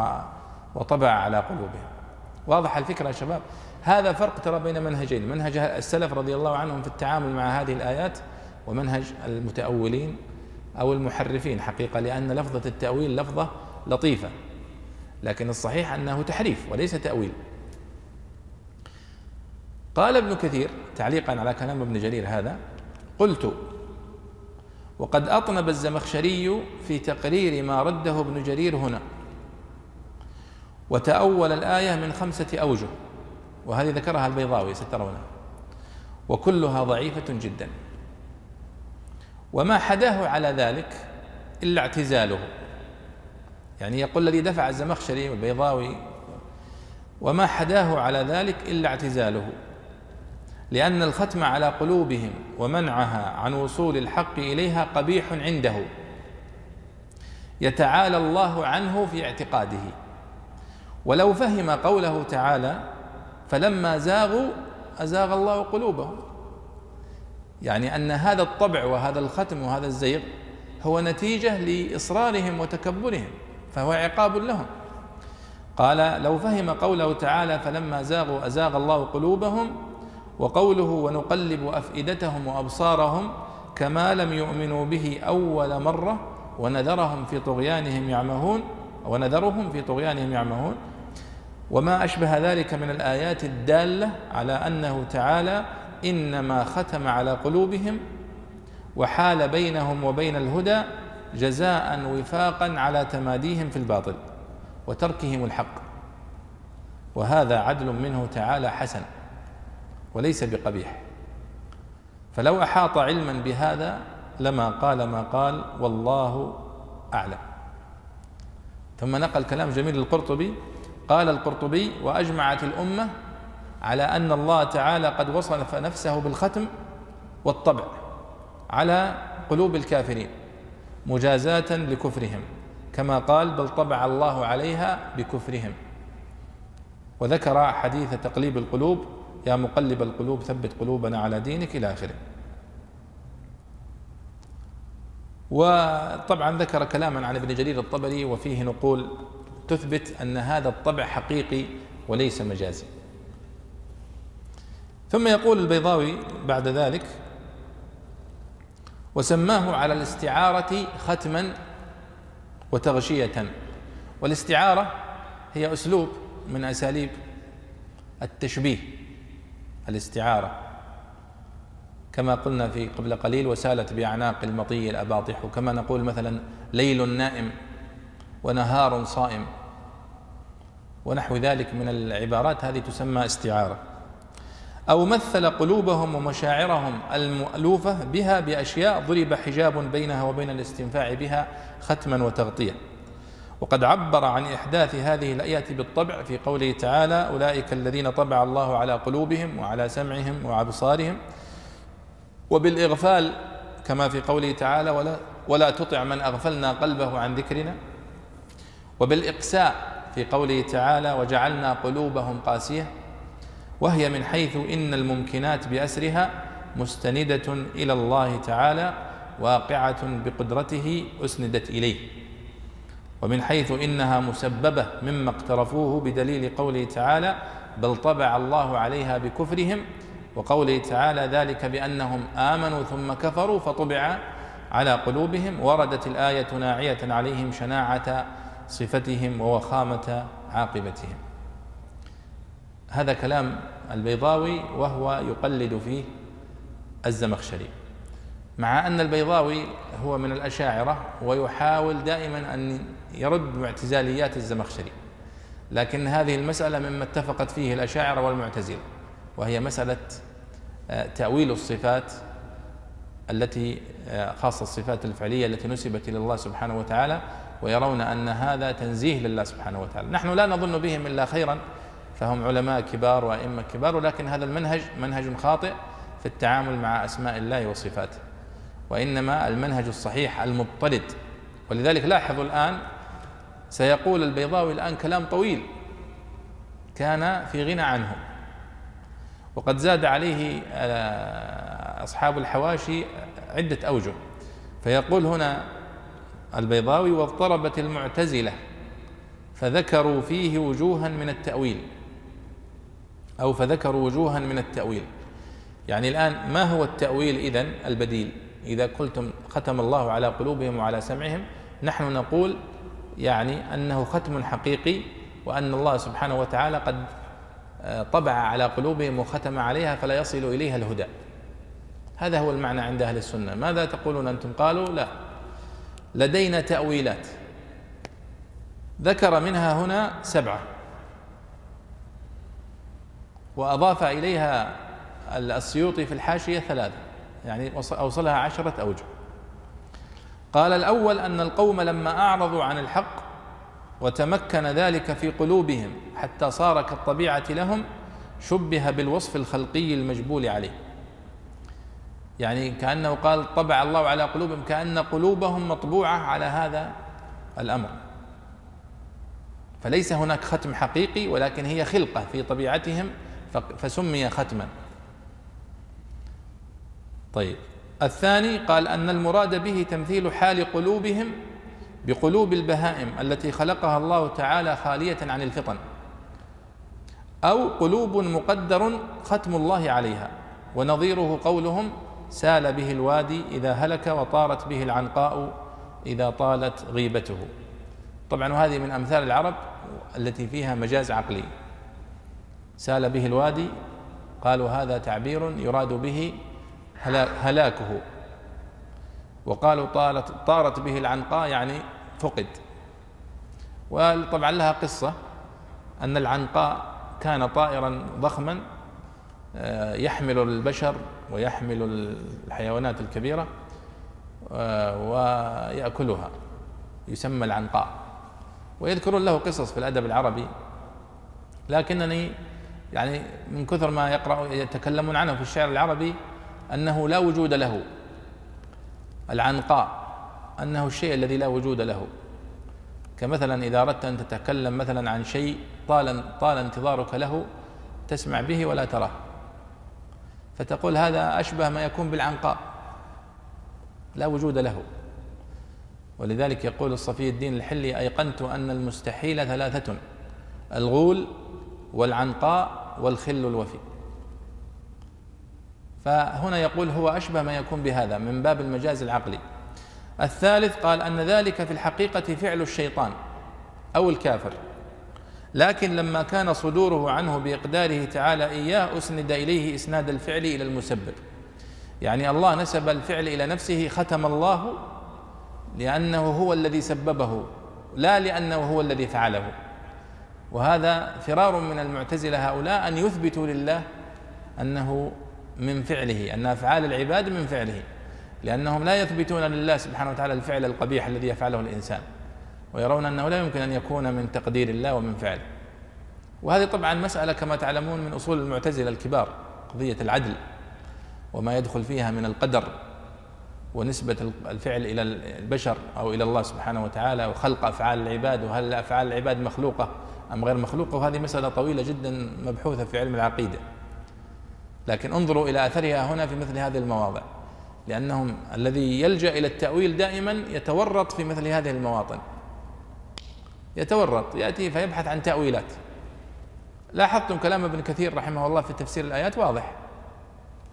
وطبع على قلوبهم. واضح الفكرة يا شباب؟ هذا فرق ترى بين منهجين. منهج السلف رضي الله عنهم في التعامل مع هذه الآيات ومنهج المتأولين أو المحرفين. حقيقة لأن لفظة التأويل لفظة لطيفة لكن الصحيح أنه تحريف وليس تأويل. قال ابن كثير تعليقا على كلام ابن جرير هذا قلت وقد أطنب الزمخشري في تقرير ما رده ابن جرير هنا وتأول الآية من خمسة أوجه وهذه ذكرها البيضاوي سترونها وكلها ضعيفة جدا. وما حداه على ذلك إلا اعتزاله. يعني يقول الذي دفع الزمخشري والبيضاوي وما حداه على ذلك إلا اعتزاله. لأن الختم على قلوبهم ومنعها عن وصول الحق إليها قبيح عنده. يتعالى الله عنه في اعتقاده. ولو فهم قوله تعالى فلما زاغوا أزاغ الله قلوبهم. يعني أن هذا الطبع وهذا الختم وهذا الزيغ هو نتيجة لإصرارهم وتكبرهم فهو عقاب لهم. قال لو فهم قوله تعالى فلما زاغوا أزاغ الله قلوبهم وقوله ونقلب أفئدتهم وأبصارهم كما لم يؤمنوا به أول مرة ونذرهم في طغيانهم يعمهون ونذرهم في طغيانهم يعمهون وما أشبه ذلك من الآيات الدالة على أنه تعالى إنما ختم على قلوبهم وحال بينهم وبين الهدى جزاء وفاقا على تماديهم في الباطل وتركهم الحق. وهذا عدل منه تعالى حسن وليس بقبيح. فلو أحاط علما بهذا لما قال ما قال والله أعلم. ثم نقل كلام جميل القرطبي قال القرطبي وأجمعت الأمة على أن الله تعالى قد وصف نفسه بالختم والطبع على قلوب الكافرين مجازاة لكفرهم كما قال بل طبع الله عليها بكفرهم. وذكر حديث تقليب القلوب يا مقلب القلوب ثبت قلوبنا على دينك إلى آخره. وطبعا ذكر كلاما عن ابن جرير الطبري وفيه نقول تثبت أن هذا الطبع حقيقي وليس مجازي. ثم يقول البيضاوي بعد ذلك وسماه على الاستعارة ختما وتغشية. والاستعارة هي أسلوب من أساليب التشبيه الاستعارة. كما قلنا في قبل قليل وسالت بأعناق المطي الأباطح. وكما نقول مثلا ليل نائم ونهار صائم. ونحو ذلك من العبارات هذه تسمى استعارة. أو مثل قلوبهم ومشاعرهم المؤلوفة بها بأشياء ضرب حجاب بينها وبين الاستنفاع بها ختما وتغطية. وقد عبر عن إحداث هذه الآيات بالطبع في قوله تعالى أولئك الذين طبع الله على قلوبهم وعلى سمعهم وأبصارهم. وبالإغفال كما في قوله تعالى ولا ولا تطع من أغفلنا قلبه عن ذكرنا. وبالإقساء في قوله تعالى وجعلنا قلوبهم قاسية وهي من حيث إن الممكنات بأسرها مستندة إلى الله تعالى واقعة بقدرته أسندت إليه. ومن حيث إنها مسببة مما اقترفوه بدليل قوله تعالى بل طبع الله عليها بكفرهم وقوله تعالى ذلك بأنهم آمنوا ثم كفروا فطبع على قلوبهم وردت الآية ناعية عليهم شناعة صفتهم ووخامة عاقبتهم. هذا كلام البيضاوي وهو يقلد فيه الزمخشري. مع أن البيضاوي هو من الأشاعرة ويحاول دائما أن يرد باعتزاليات الزمخشري. لكن هذه المسألة مما اتفقت فيه الأشاعرة والمعتزلة وهي مسألة آه، تأويل الصفات التي آه، خاصة الصفات الفعلية التي نسبت إلى الله سبحانه وتعالى ويرون أن هذا تنزيه لله سبحانه وتعالى. نحن لا نظن بهم إلا خيرا فهم علماء كبار وأئمة كبار ولكن هذا المنهج منهج خاطئ في التعامل مع أسماء الله وصفاته. وإنما المنهج الصحيح المضطرد. ولذلك لاحظوا الآن سيقول البيضاوي الآن كلام طويل كان في غنى عنه. وقد زاد عليه آه، أصحاب الحواشي عدة أوجه. فيقول هنا البيضاوي واضطربت المعتزلة فذكروا فيه وجوها من التأويل. أو فذكروا وجوها من التأويل. يعني الآن ما هو التأويل إذن البديل؟ إذا قلتم ختم الله على قلوبهم وعلى سمعهم نحن نقول يعني أنه ختم حقيقي وأن الله سبحانه وتعالى قد آه، طبع على قلوبهم وختم عليها فلا يصل إليها الهدى. هذا هو المعنى عند أهل السنة. ماذا تقولون أنتم؟ قالوا لا. لدينا تأويلات. ذكر منها هنا سبعة. وأضاف إليها السيوطي في الحاشية ثلاثة. يعني أوصلها عشرة أوجه. قال الأول أن القوم لما أعرضوا عن الحق وتمكن ذلك في قلوبهم حتى صار كالطبيعة لهم شبه بالوصف الخلقي المجبول عليه. يعني كأنه قال طبع الله على قلوبهم كأن قلوبهم مطبوعة على هذا الأمر. فليس هناك ختم حقيقي ولكن هي خلقة في طبيعتهم فسمي ختما. طيب. الثاني قال أن المراد به تمثيل حال قلوبهم بقلوب البهائم التي خلقها الله تعالى خالية عن الفطن أو قلوب مقدر ختم الله عليها ونظيره قولهم سال به الوادي إذا هلك وطارت به العنقاء إذا طالت غيبته. طبعا وهذه من أمثال العرب التي فيها مجاز عقلي. سال به الوادي قالوا هذا تعبير يراد به هلاكه. وقالوا طالت طارت به العنقاء يعني فقد. وطبعا لها قصة أن العنقاء كان طائرا ضخما آه، يحمل البشر ويحمل الحيوانات الكبيرة آه، ويأكلها. يسمى العنقاء. ويذكرون له قصص في الأدب العربي. لكنني يعني من كثر ما يقرأ يتكلمون عنه في الشعر العربي أنه لا وجود له. العنقاء أنه الشيء الذي لا وجود له. كمثلا إذا أردت أن تتكلم مثلا عن شيء طال طال انتظارك له تسمع به ولا تراه. فتقول هذا أشبه ما يكون بالعنقاء. لا وجود له. ولذلك يقول الصفي الدين الحلي أيقنت أن المستحيل ثلاثة الغول والعنقاء والخل الوفي فهنا يقول هو أشبه ما يكون بهذا من باب المجاز العقلي. الثالث قال أن ذلك في الحقيقة فعل الشيطان أو الكافر. لكن لما كان صدوره عنه بإقداره تعالى إياه أسند إليه إسناد الفعل إلى المسبب. يعني الله نسب الفعل إلى نفسه ختم الله لأنه هو الذي سببه لا لأنه هو الذي فعله. وهذا فرار من المعتزلة هؤلاء أن يثبتوا لله أنه من فعله أن أفعال العباد من فعله. لأنهم لا يثبتون لله سبحانه وتعالى الفعل القبيح الذي يفعله الإنسان. ويرون أنه لا يمكن أن يكون من تقدير الله ومن فعله. وهذه طبعا مسألة كما تعلمون من أصول المعتزلة الكبار قضية العدل وما يدخل فيها من القدر ونسبة الفعل إلى البشر أو إلى الله سبحانه وتعالى وخلق أفعال العباد وهل أفعال العباد مخلوقة أم غير مخلوقة. وهذه مسألة طويلة جدا مبحوثة في علم العقيدة. لكن انظروا إلى أثرها هنا في مثل هذه المواضع لأنهم الذي يلجأ إلى التأويل دائما يتورط في مثل هذه المواطن. يتورط يأتي فيبحث عن تأويلات. لاحظتم كلام ابن كثير رحمه الله في تفسير الآيات؟ واضح.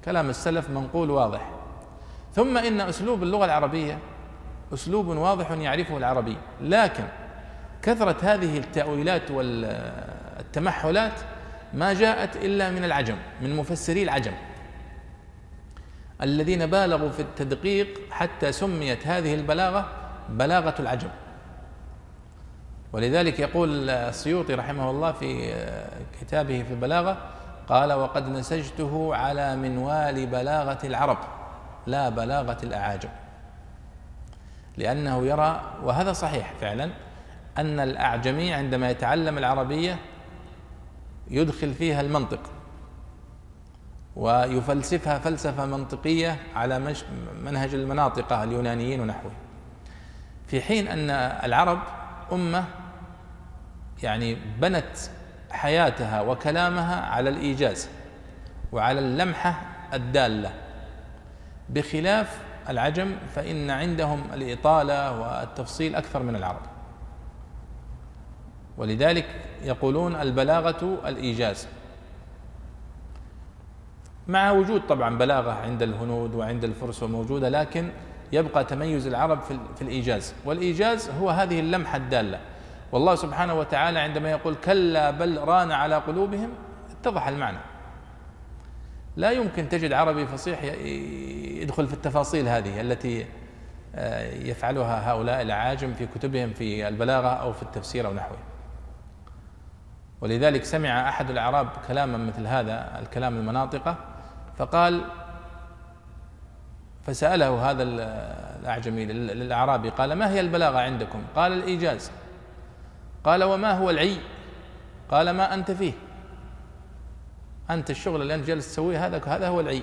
كلام السلف منقول واضح. ثم إن أسلوب اللغة العربية أسلوب واضح يعرفه العربي. لكن كثرة هذه التأويلات والتمحلات ما جاءت إلا من العجم من مفسري العجم. الذين بالغوا في التدقيق حتى سميت هذه البلاغة بلاغة العجم. ولذلك يقول السيوطي رحمه الله في كتابه في البلاغة قال وقد نسجته على منوال بلاغة العرب لا بلاغة الأعاجم. لأنه يرى وهذا صحيح فعلا أن الأعجمي عندما يتعلم العربية يدخل فيها المنطق ويفلسفها فلسفة منطقية على منهج المناطقة اليونانيين ونحوه. في حين أن العرب أمة يعني بنت حياتها وكلامها على الإيجاز وعلى اللمحة الدالة. بخلاف العجم فإن عندهم الإطالة والتفصيل أكثر من العرب. ولذلك يقولون البلاغة الإيجاز. مع وجود طبعا بلاغة عند الهنود وعند الفرس موجودة لكن يبقى تميز العرب في الإيجاز. والإيجاز هو هذه اللمحة الدالة. والله سبحانه وتعالى عندما يقول كلا بل ران على قلوبهم اتضح المعنى. لا يمكن تجد عربي فصيح يدخل في التفاصيل هذه التي آه، يفعلها هؤلاء العاجم في كتبهم في البلاغة أو في التفسير أو نحوه. ولذلك سمع أحد الأعراب كلاما مثل هذا الكلام المناطقة فقال فسأله هذا الأعجمي للأعرابي قال ما هي البلاغة عندكم؟ قال الإيجاز. قال وما هو العي؟ قال ما أنت فيه. أنت الشغل اللي أنت جالس تسويه هذا هذا هو العي.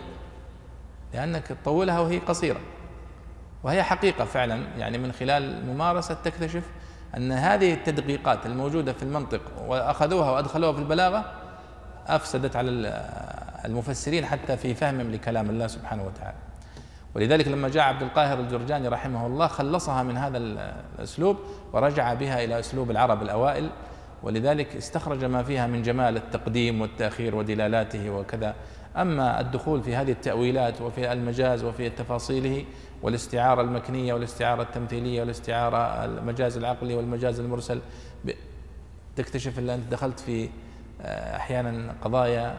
لأنك تطولها وهي قصيرة. وهي حقيقة فعلا يعني من خلال الممارسة تكتشف أن هذه التدقيقات الموجودة في المنطق وأخذوها وأدخلوها في البلاغة أفسدت على المفسرين حتى في فهمهم لكلام الله سبحانه وتعالى. ولذلك لما جاء عبد القاهر الجرجاني رحمه الله خلصها من هذا الأسلوب ورجع بها إلى أسلوب العرب الأوائل ولذلك استخرج ما فيها من جمال التقديم والتأخير ودلالاته وكذا. أما الدخول في هذه التأويلات وفي المجاز وفي تفاصيله والاستعارة المكنية والاستعارة التمثيلية والاستعارة المجاز العقلي والمجاز المرسل تكتشف إن أنت دخلت في آه، أحيانا قضايا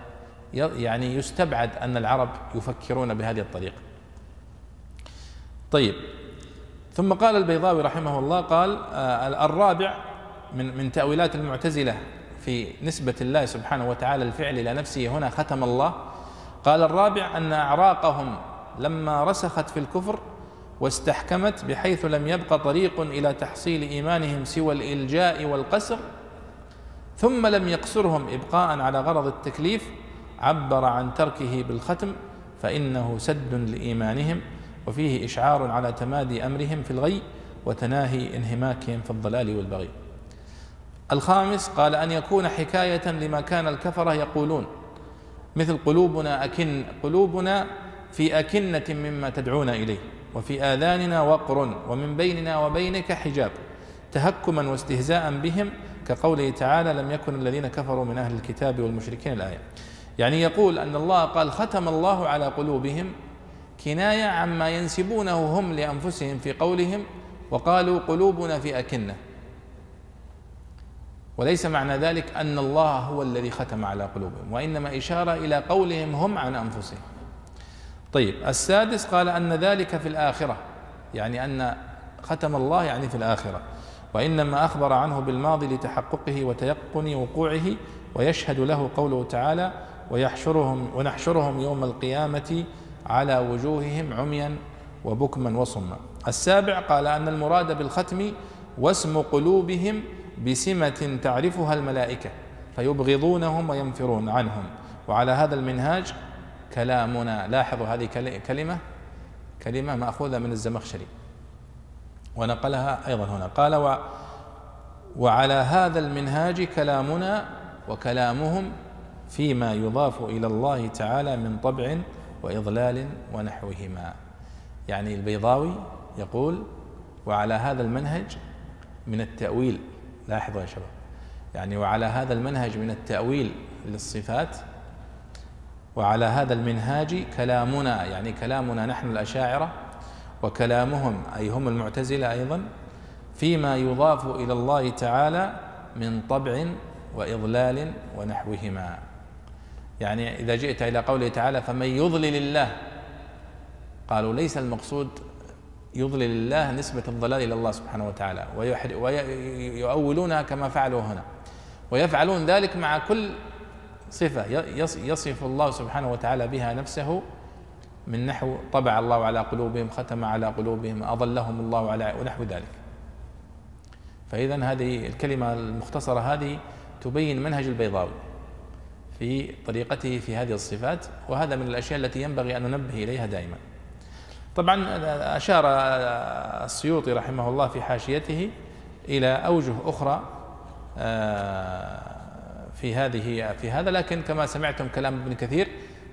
يعني يستبعد أن العرب يفكرون بهذه الطريقة. طيب. ثم قال البيضاوي رحمه الله قال آه الرابع من من تأويلات المعتزلة في نسبة الله سبحانه وتعالى الفعل إلى نفسه هنا ختم الله. قال الرابع أن أعراقهم لما رسخت في الكفر واستحكمت بحيث لم يبق طريق إلى تحصيل إيمانهم سوى الإلجاء والقسر ثم لم يقصرهم إبقاء على غرض التكليف عبر عن تركه بالختم فإنه سد لإيمانهم. وفيه إشعار على تمادي أمرهم في الغي وتناهي انهماكهم في الضلال والبغي. الخامس قال أن يكون حكاية لما كان الكفرة يقولون مثل قلوبنا أكن قلوبنا في أكنة مما تدعون إليه وفي آذاننا وقر ومن بيننا وبينك حجاب تهكما واستهزاء بهم كقوله تعالى لم يكن الذين كفروا من أهل الكتاب والمشركين الآية يعني يقول أن الله قال ختم الله على قلوبهم كناية عما ينسبونه هم لأنفسهم في قولهم وقالوا قلوبنا في أكنة. وليس معنى ذلك أن الله هو الذي ختم على قلوبهم وإنما إشارة إلى قولهم هم عن أنفسهم. طيب السادس قال أن ذلك في الآخرة يعني أن ختم الله يعني في الآخرة. وإنما أخبر عنه بالماضي لتحققه وتيقن وقوعه ويشهد له قوله تعالى ويحشرهم ونحشرهم يوم القيامة على وجوههم عميا وبكما وصما. السابع قال أن المراد بالختم واسم قلوبهم بسمة تعرفها الملائكة فيبغضونهم وينفرون عنهم. وعلى هذا المنهاج كلامنا لاحظوا هذه كلمة كلمة مأخوذة من الزمخشري. ونقلها أيضا هنا. قال و وعلى هذا المنهاج كلامنا وكلامهم فيما يضاف إلى الله تعالى من طبع وإضلال ونحوهما. يعني البيضاوي يقول وعلى هذا المنهج من التأويل. لاحظوا يا شباب. يعني وعلى هذا المنهج من التأويل للصفات وعلى هذا المنهاج كلامنا. يعني كلامنا نحن الأشاعرة وكلامهم أي هم المعتزلة أيضا فيما يضاف إلى الله تعالى من طبع وإضلال ونحوهما. يعني إذا جئت إلى قوله تعالى فمن يضلل الله قالوا ليس المقصود يضلل الله نسبة الضلال إلى الله سبحانه وتعالى ويؤولونها كما فعلوا هنا ويفعلون ذلك مع كل صفة يصف الله سبحانه وتعالى بها نفسه من نحو طبع الله على قلوبهم ختم على قلوبهم أضلهم الله على ونحو ذلك. فإذا هذه الكلمة المختصرة هذه تبين منهج البيضاوي. في طريقته في هذه الصفات وهذا من الأشياء التي ينبغي أن ننبه إليها دائما. طبعا أشار السيوطي رحمه الله في حاشيته إلى أوجه أخرى آه، في هذه في هذا لكن كما سمعتم كلام ابن كثير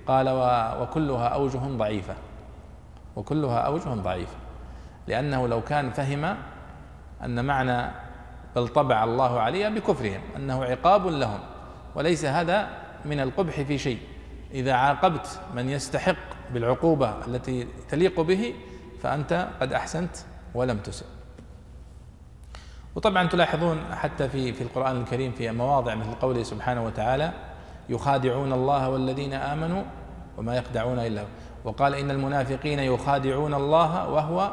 قال وكلها أوجه ضعيفة. وكلها أوجه ضعيفة. لأنه لو كان فهم أن معنى بل طبع الله عليها بكفرهم أنه عقاب لهم. وليس هذا من القبح في شيء. إذا عاقبت من يستحق بالعقوبة التي تليق به فأنت قد أحسنت ولم تسئ وطبعا تلاحظون حتى في في القرآن الكريم في مواضع مثل قوله سبحانه وتعالى يخادعون الله والذين آمنوا وما يخدعون إلا وقال إن المنافقين يخادعون الله وهو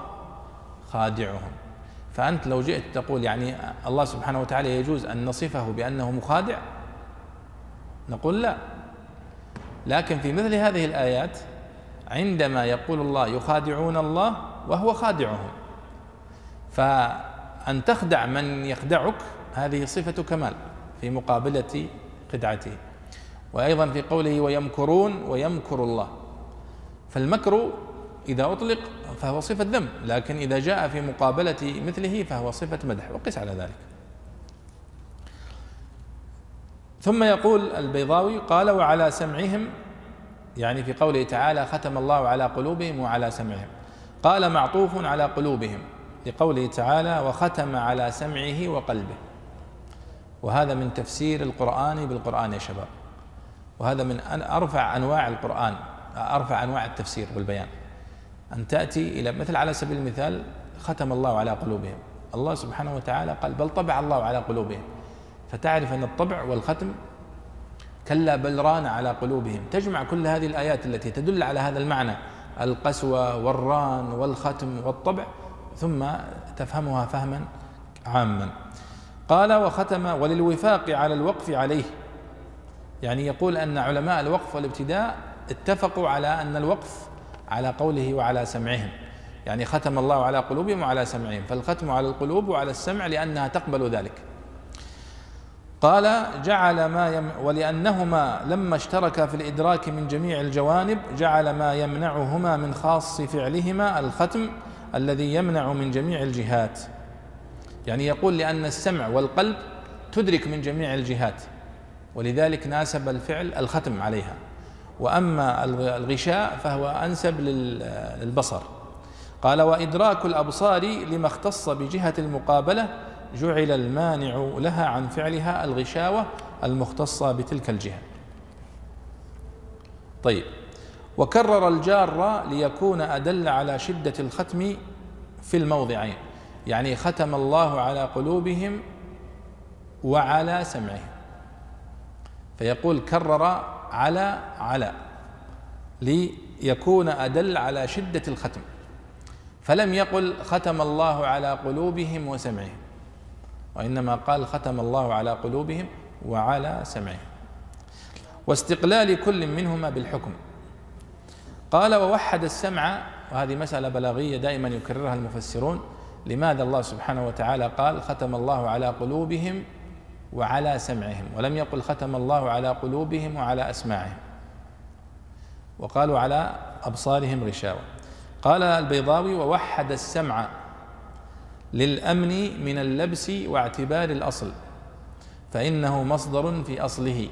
خادعهم. فأنت لو جئت تقول يعني الله سبحانه وتعالى يجوز أن نصفه بأنه مخادع نقول لا. لكن في مثل هذه الآيات عندما يقول الله يخادعون الله وهو خادعهم. فأن تخدع من يخدعك هذه صفة كمال في مقابلة خدعته. وأيضا في قوله ويمكرون ويمكر الله. فالمكر إذا أطلق فهو صفة ذم لكن إذا جاء في مقابلة مثله فهو صفة مدح وقس على ذلك. ثم يقول البيضاوي قال وعلى سمعهم يعني في قوله تعالى ختم الله على قلوبهم وعلى سمعهم. قال معطوف على قلوبهم لقوله تعالى وختم على سمعه وقلبه. وهذا من تفسير القرآن بالقرآن يا شباب. وهذا من أرفع أنواع القرآن أرفع أنواع التفسير والبيان. أن تأتي إلى مثل على سبيل المثال ختم الله على قلوبهم. الله سبحانه وتعالى قال بل طبع الله على قلوبهم. فتعرف أن الطبع والختم كلا بل ران على قلوبهم. تجمع كل هذه الآيات التي تدل على هذا المعنى القسوة والران والختم والطبع ثم تفهمها فهما عاما. قال وختم وللوفاق على الوقف عليه. يعني يقول أن علماء الوقف والابتداء اتفقوا على أن الوقف على قوله وعلى سمعهم. يعني ختم الله على قلوبهم وعلى سمعهم فالختم على القلوب وعلى السمع لأنها تقبل ذلك. قال جعل ما يم ولأنهما لما اشتركا في الإدراك من جميع الجوانب جعل ما يمنعهما من خاص فعلهما الختم الذي يمنع من جميع الجهات. يعني يقول لأن السمع والقلب تدرك من جميع الجهات ولذلك ناسب الفعل الختم عليها. وأما الغشاء فهو أنسب للبصر. قال وإدراك الأبصار لما اختص بجهة المقابلة جعل المانع لها عن فعلها الغشاوة المختصة بتلك الجهة. طيب وكرر الجار ليكون أدل على شدة الختم في الموضعين يعني ختم الله على قلوبهم وعلى سمعهم. فيقول كرر على على ليكون أدل على شدة الختم فلم يقل ختم الله على قلوبهم وسمعهم. وإنما قال ختم الله على قلوبهم وعلى سمعهم. واستقلال كل منهما بالحكم. قال ووحد السمع وهذه مسألة بلاغية دائما يكررها المفسرون. لماذا الله سبحانه وتعالى قال ختم الله على قلوبهم وعلى سمعهم ولم يقل ختم الله على قلوبهم وعلى أسماعهم وقالوا على أبصارهم غشاوة قال البيضاوي ووحد السمع للأمن من اللبس واعتبار الأصل فإنه مصدر في أصله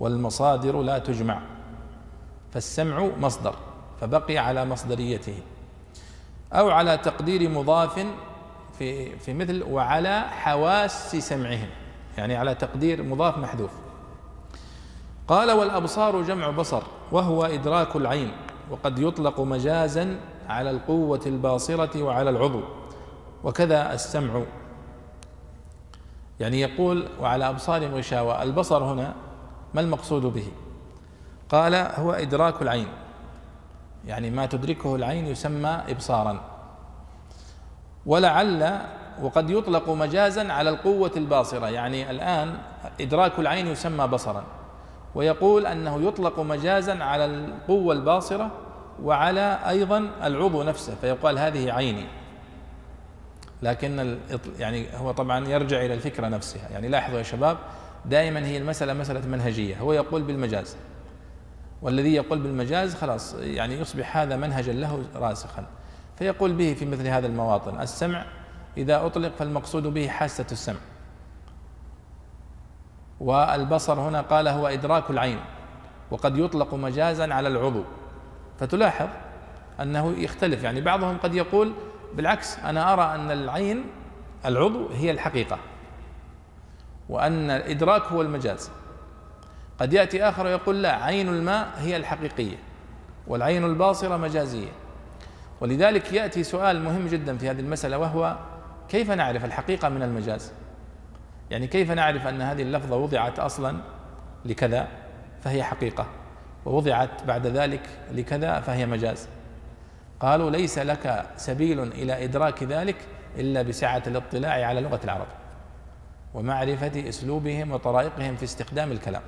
والمصادر لا تجمع فالسمع مصدر فبقي على مصدريته أو على تقدير مضاف في في مثل وعلى حواس سمعهم يعني على تقدير مضاف محذوف. قال والأبصار جمع بصر وهو إدراك العين وقد يطلق مجازا على القوة الباصرة وعلى العضو. وكذا السمع. يعني يقول وعلى أبصارهم غشاوة البصر هنا ما المقصود به؟ قال هو إدراك العين. يعني ما تدركه العين يسمى إبصارا. ولعل وقد يطلق مجازا على القوة الباصرة. يعني الآن إدراك العين يسمى بصرا. ويقول أنه يطلق مجازا على القوة الباصرة وعلى أيضا العضو نفسه. فيقال هذه عيني. لكن يعني هو طبعا يرجع إلى الفكرة نفسها. يعني لاحظوا يا شباب دائما هي المسألة مسألة منهجية. هو يقول بالمجاز. والذي يقول بالمجاز خلاص يعني يصبح هذا منهجا له راسخا. فيقول به في مثل هذا المواطن السمع إذا أطلق فالمقصود به حاسة السمع. والبصر هنا قال هو إدراك العين وقد يطلق مجازا على العضو. فتلاحظ أنه يختلف. يعني بعضهم قد يقول بالعكس أنا أرى أن العين العضو هي الحقيقة وأن الإدراك هو المجاز. قد يأتي آخر ويقول لا عين الماء هي الحقيقية والعين الباصرة مجازية. ولذلك يأتي سؤال مهم جدا في هذه المسألة وهو كيف نعرف الحقيقة من المجاز؟ يعني كيف نعرف أن هذه اللفظة وضعت أصلا لكذا فهي حقيقة ووضعت بعد ذلك لكذا فهي مجاز؟ قالوا ليس لك سبيل إلى إدراك ذلك إلا بسعة الاطلاع على لغة العرب ومعرفة أسلوبهم وطرائقهم في استخدام الكلام.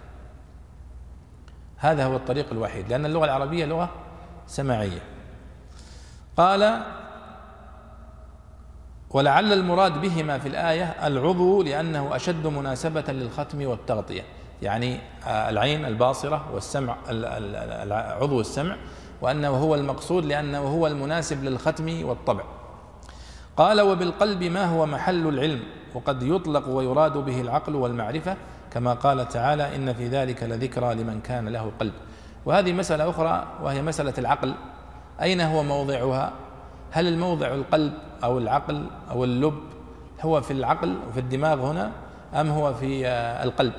هذا هو الطريق الوحيد لأن اللغة العربية لغة سماعية قال ولعل المراد بهما في الآية العضو لأنه أشد مناسبة للختم والتغطية. يعني العين الباصرة والسمع عضو السمع وأنه هو المقصود لأنه هو المناسب للختم والطبع. قال وبالقلب ما هو محل العلم وقد يطلق ويراد به العقل والمعرفة كما قال تعالى إن في ذلك لذكرى لمن كان له قلب وهذه مسألة أخرى وهي مسألة العقل. أين هو موضعها؟ هل الموضع القلب أو العقل أو اللب هو في العقل وفي الدماغ هنا أم هو في القلب؟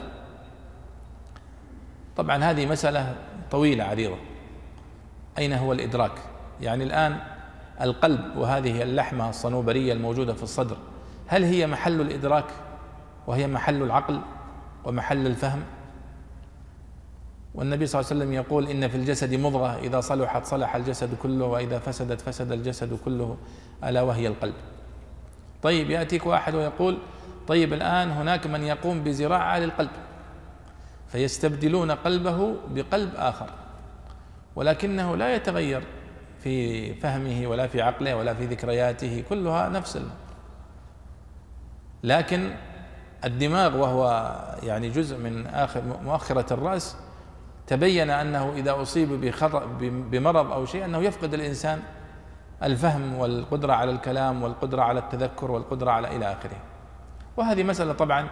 طبعا هذه مسألة طويلة عريضة. أين هو الإدراك؟ يعني الآن القلب وهذه اللحمة الصنوبرية الموجودة في الصدر هل هي محل الإدراك وهي محل العقل ومحل الفهم؟ والنبي صلى الله عليه وسلم يقول إن في الجسد مضغة إذا صلحت صلح الجسد كله وإذا فسدت فسد الجسد كله ألا وهي القلب. طيب يأتيك واحد ويقول طيب الآن هناك من يقوم بزراعة للقلب فيستبدلون قلبه بقلب آخر. ولكنه لا يتغير في فهمه ولا في عقله ولا في ذكرياته كلها نفس لكن الدماغ وهو يعني جزء من آخر مؤخرة الرأس تبين أنه إذا أصيب بمرض أو شيء أنه يفقد الإنسان الفهم والقدرة على الكلام والقدرة على التذكر والقدرة على إلى آخره. وهذه مسألة طبعا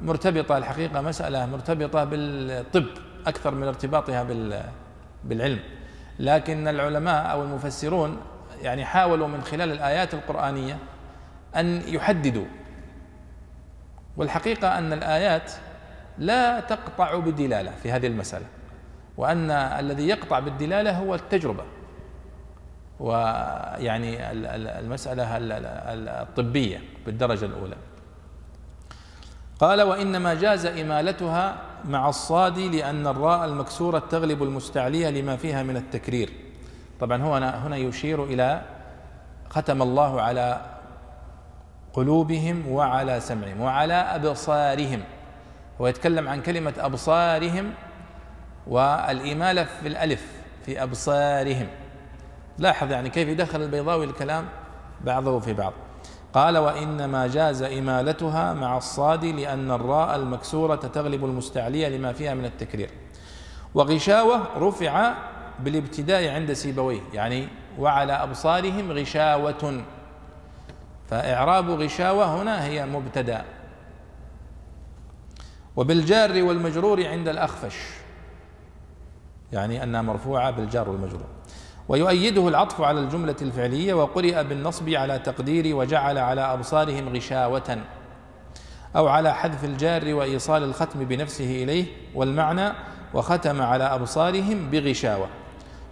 مرتبطة الحقيقة مسألة مرتبطة بالطب أكثر من ارتباطها بالعلم. لكن العلماء أو المفسرون يعني حاولوا من خلال الآيات القرآنية أن يحددوا. والحقيقة أن الآيات لا تقطع بالدلالة في هذه المسألة وأن الذي يقطع بالدلالة هو التجربة. ويعني المسألة الطبية بالدرجة الأولى. قال وإنما جاز إمالتها مع الصاد لأن الراء المكسورة تغلب المستعلية لما فيها من التكرير. طبعا هو هنا يشير إلى ختم الله على قلوبهم وعلى سمعهم وعلى أبصارهم. هو يتكلم عن كلمة أبصارهم والإمالة في الألف في أبصارهم. لاحظ يعني كيف يدخل البيضاوي الكلام بعضه في بعض. قال وإنما جاز إمالتها مع الصاد لأن الراء المكسورة تغلب المستعلية لما فيها من التكرير. وغشاوة رفع بالابتداء عند سيبويه يعني وعلى أبصارهم غشاوة. فإعراب غشاوة هنا هي مبتدأ. وبالجار والمجرور عند الأخفش يعني أنها مرفوعة بالجار والمجرور. ويؤيده العطف على الجملة الفعلية وقرئ بالنصب على تقدير وجعل على أبصارهم غشاوة أو على حذف الجار وإيصال الختم بنفسه إليه والمعنى وختم على أبصارهم بغشاوة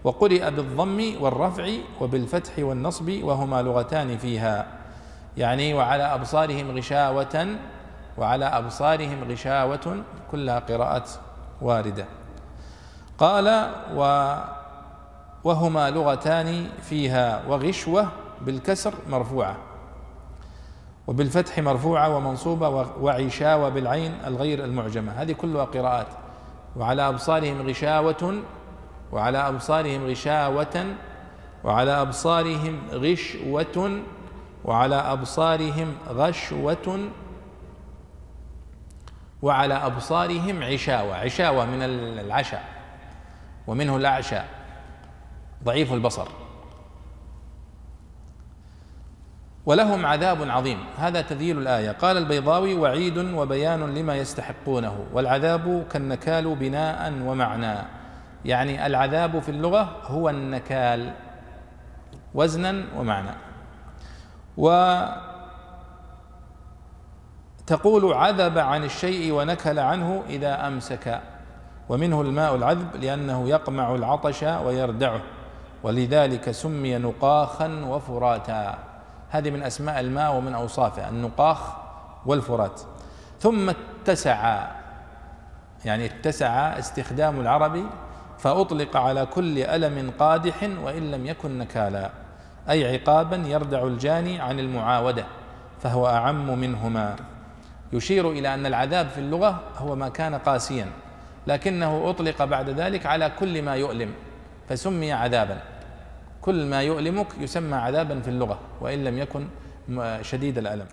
وقرئ بالضم والرفع وبالفتح والنصب وهما لغتان فيها يعني وعلى أبصارهم غشاوة وعلى أبصارهم غشاوة كلها قراءة واردة قال و وهما لغتان فيها وغشوة بالكسر مرفوعة وبالفتح مرفوعة ومنصوبة وعشاوة بالعين الغير المعجمة. هذه كلها قراءات. وعلى أبصارهم غشاوة وعلى أبصارهم غشاوة وعلى أبصارهم غشوة وعلى أبصارهم غشوة وعلى أبصارهم عشاوة. عشاوة من العشاء ومنه الأعشى. ضعيف البصر. ولهم عذاب عظيم. هذا تذييل الآية. قال البيضاوي وعيد وبيان لما يستحقونه والعذاب كالنكال بناء ومعنى. يعني العذاب في اللغة هو النكال وزنا ومعنى. وتقول عذب عن الشيء ونكل عنه إذا أمسك. ومنه الماء العذب لأنه يقمع العطش ويردعه. ولذلك سمي نقاخا وفراتا. هذه من أسماء الماء ومن أوصافه النقاخ والفرات. ثم اتسع يعني اتسع استخدام العربي فأطلق على كل ألم قادح وإن لم يكن نكالا. أي عقابا يردع الجاني عن المعاودة فهو أعم منهما. يشير إلى أن العذاب في اللغة هو ما كان قاسيا لكنه أطلق بعد ذلك على كل ما يؤلم. فسمي عذابا. كل ما يؤلمك يسمى عذابا في اللغة وإن لم يكن شديد الألم.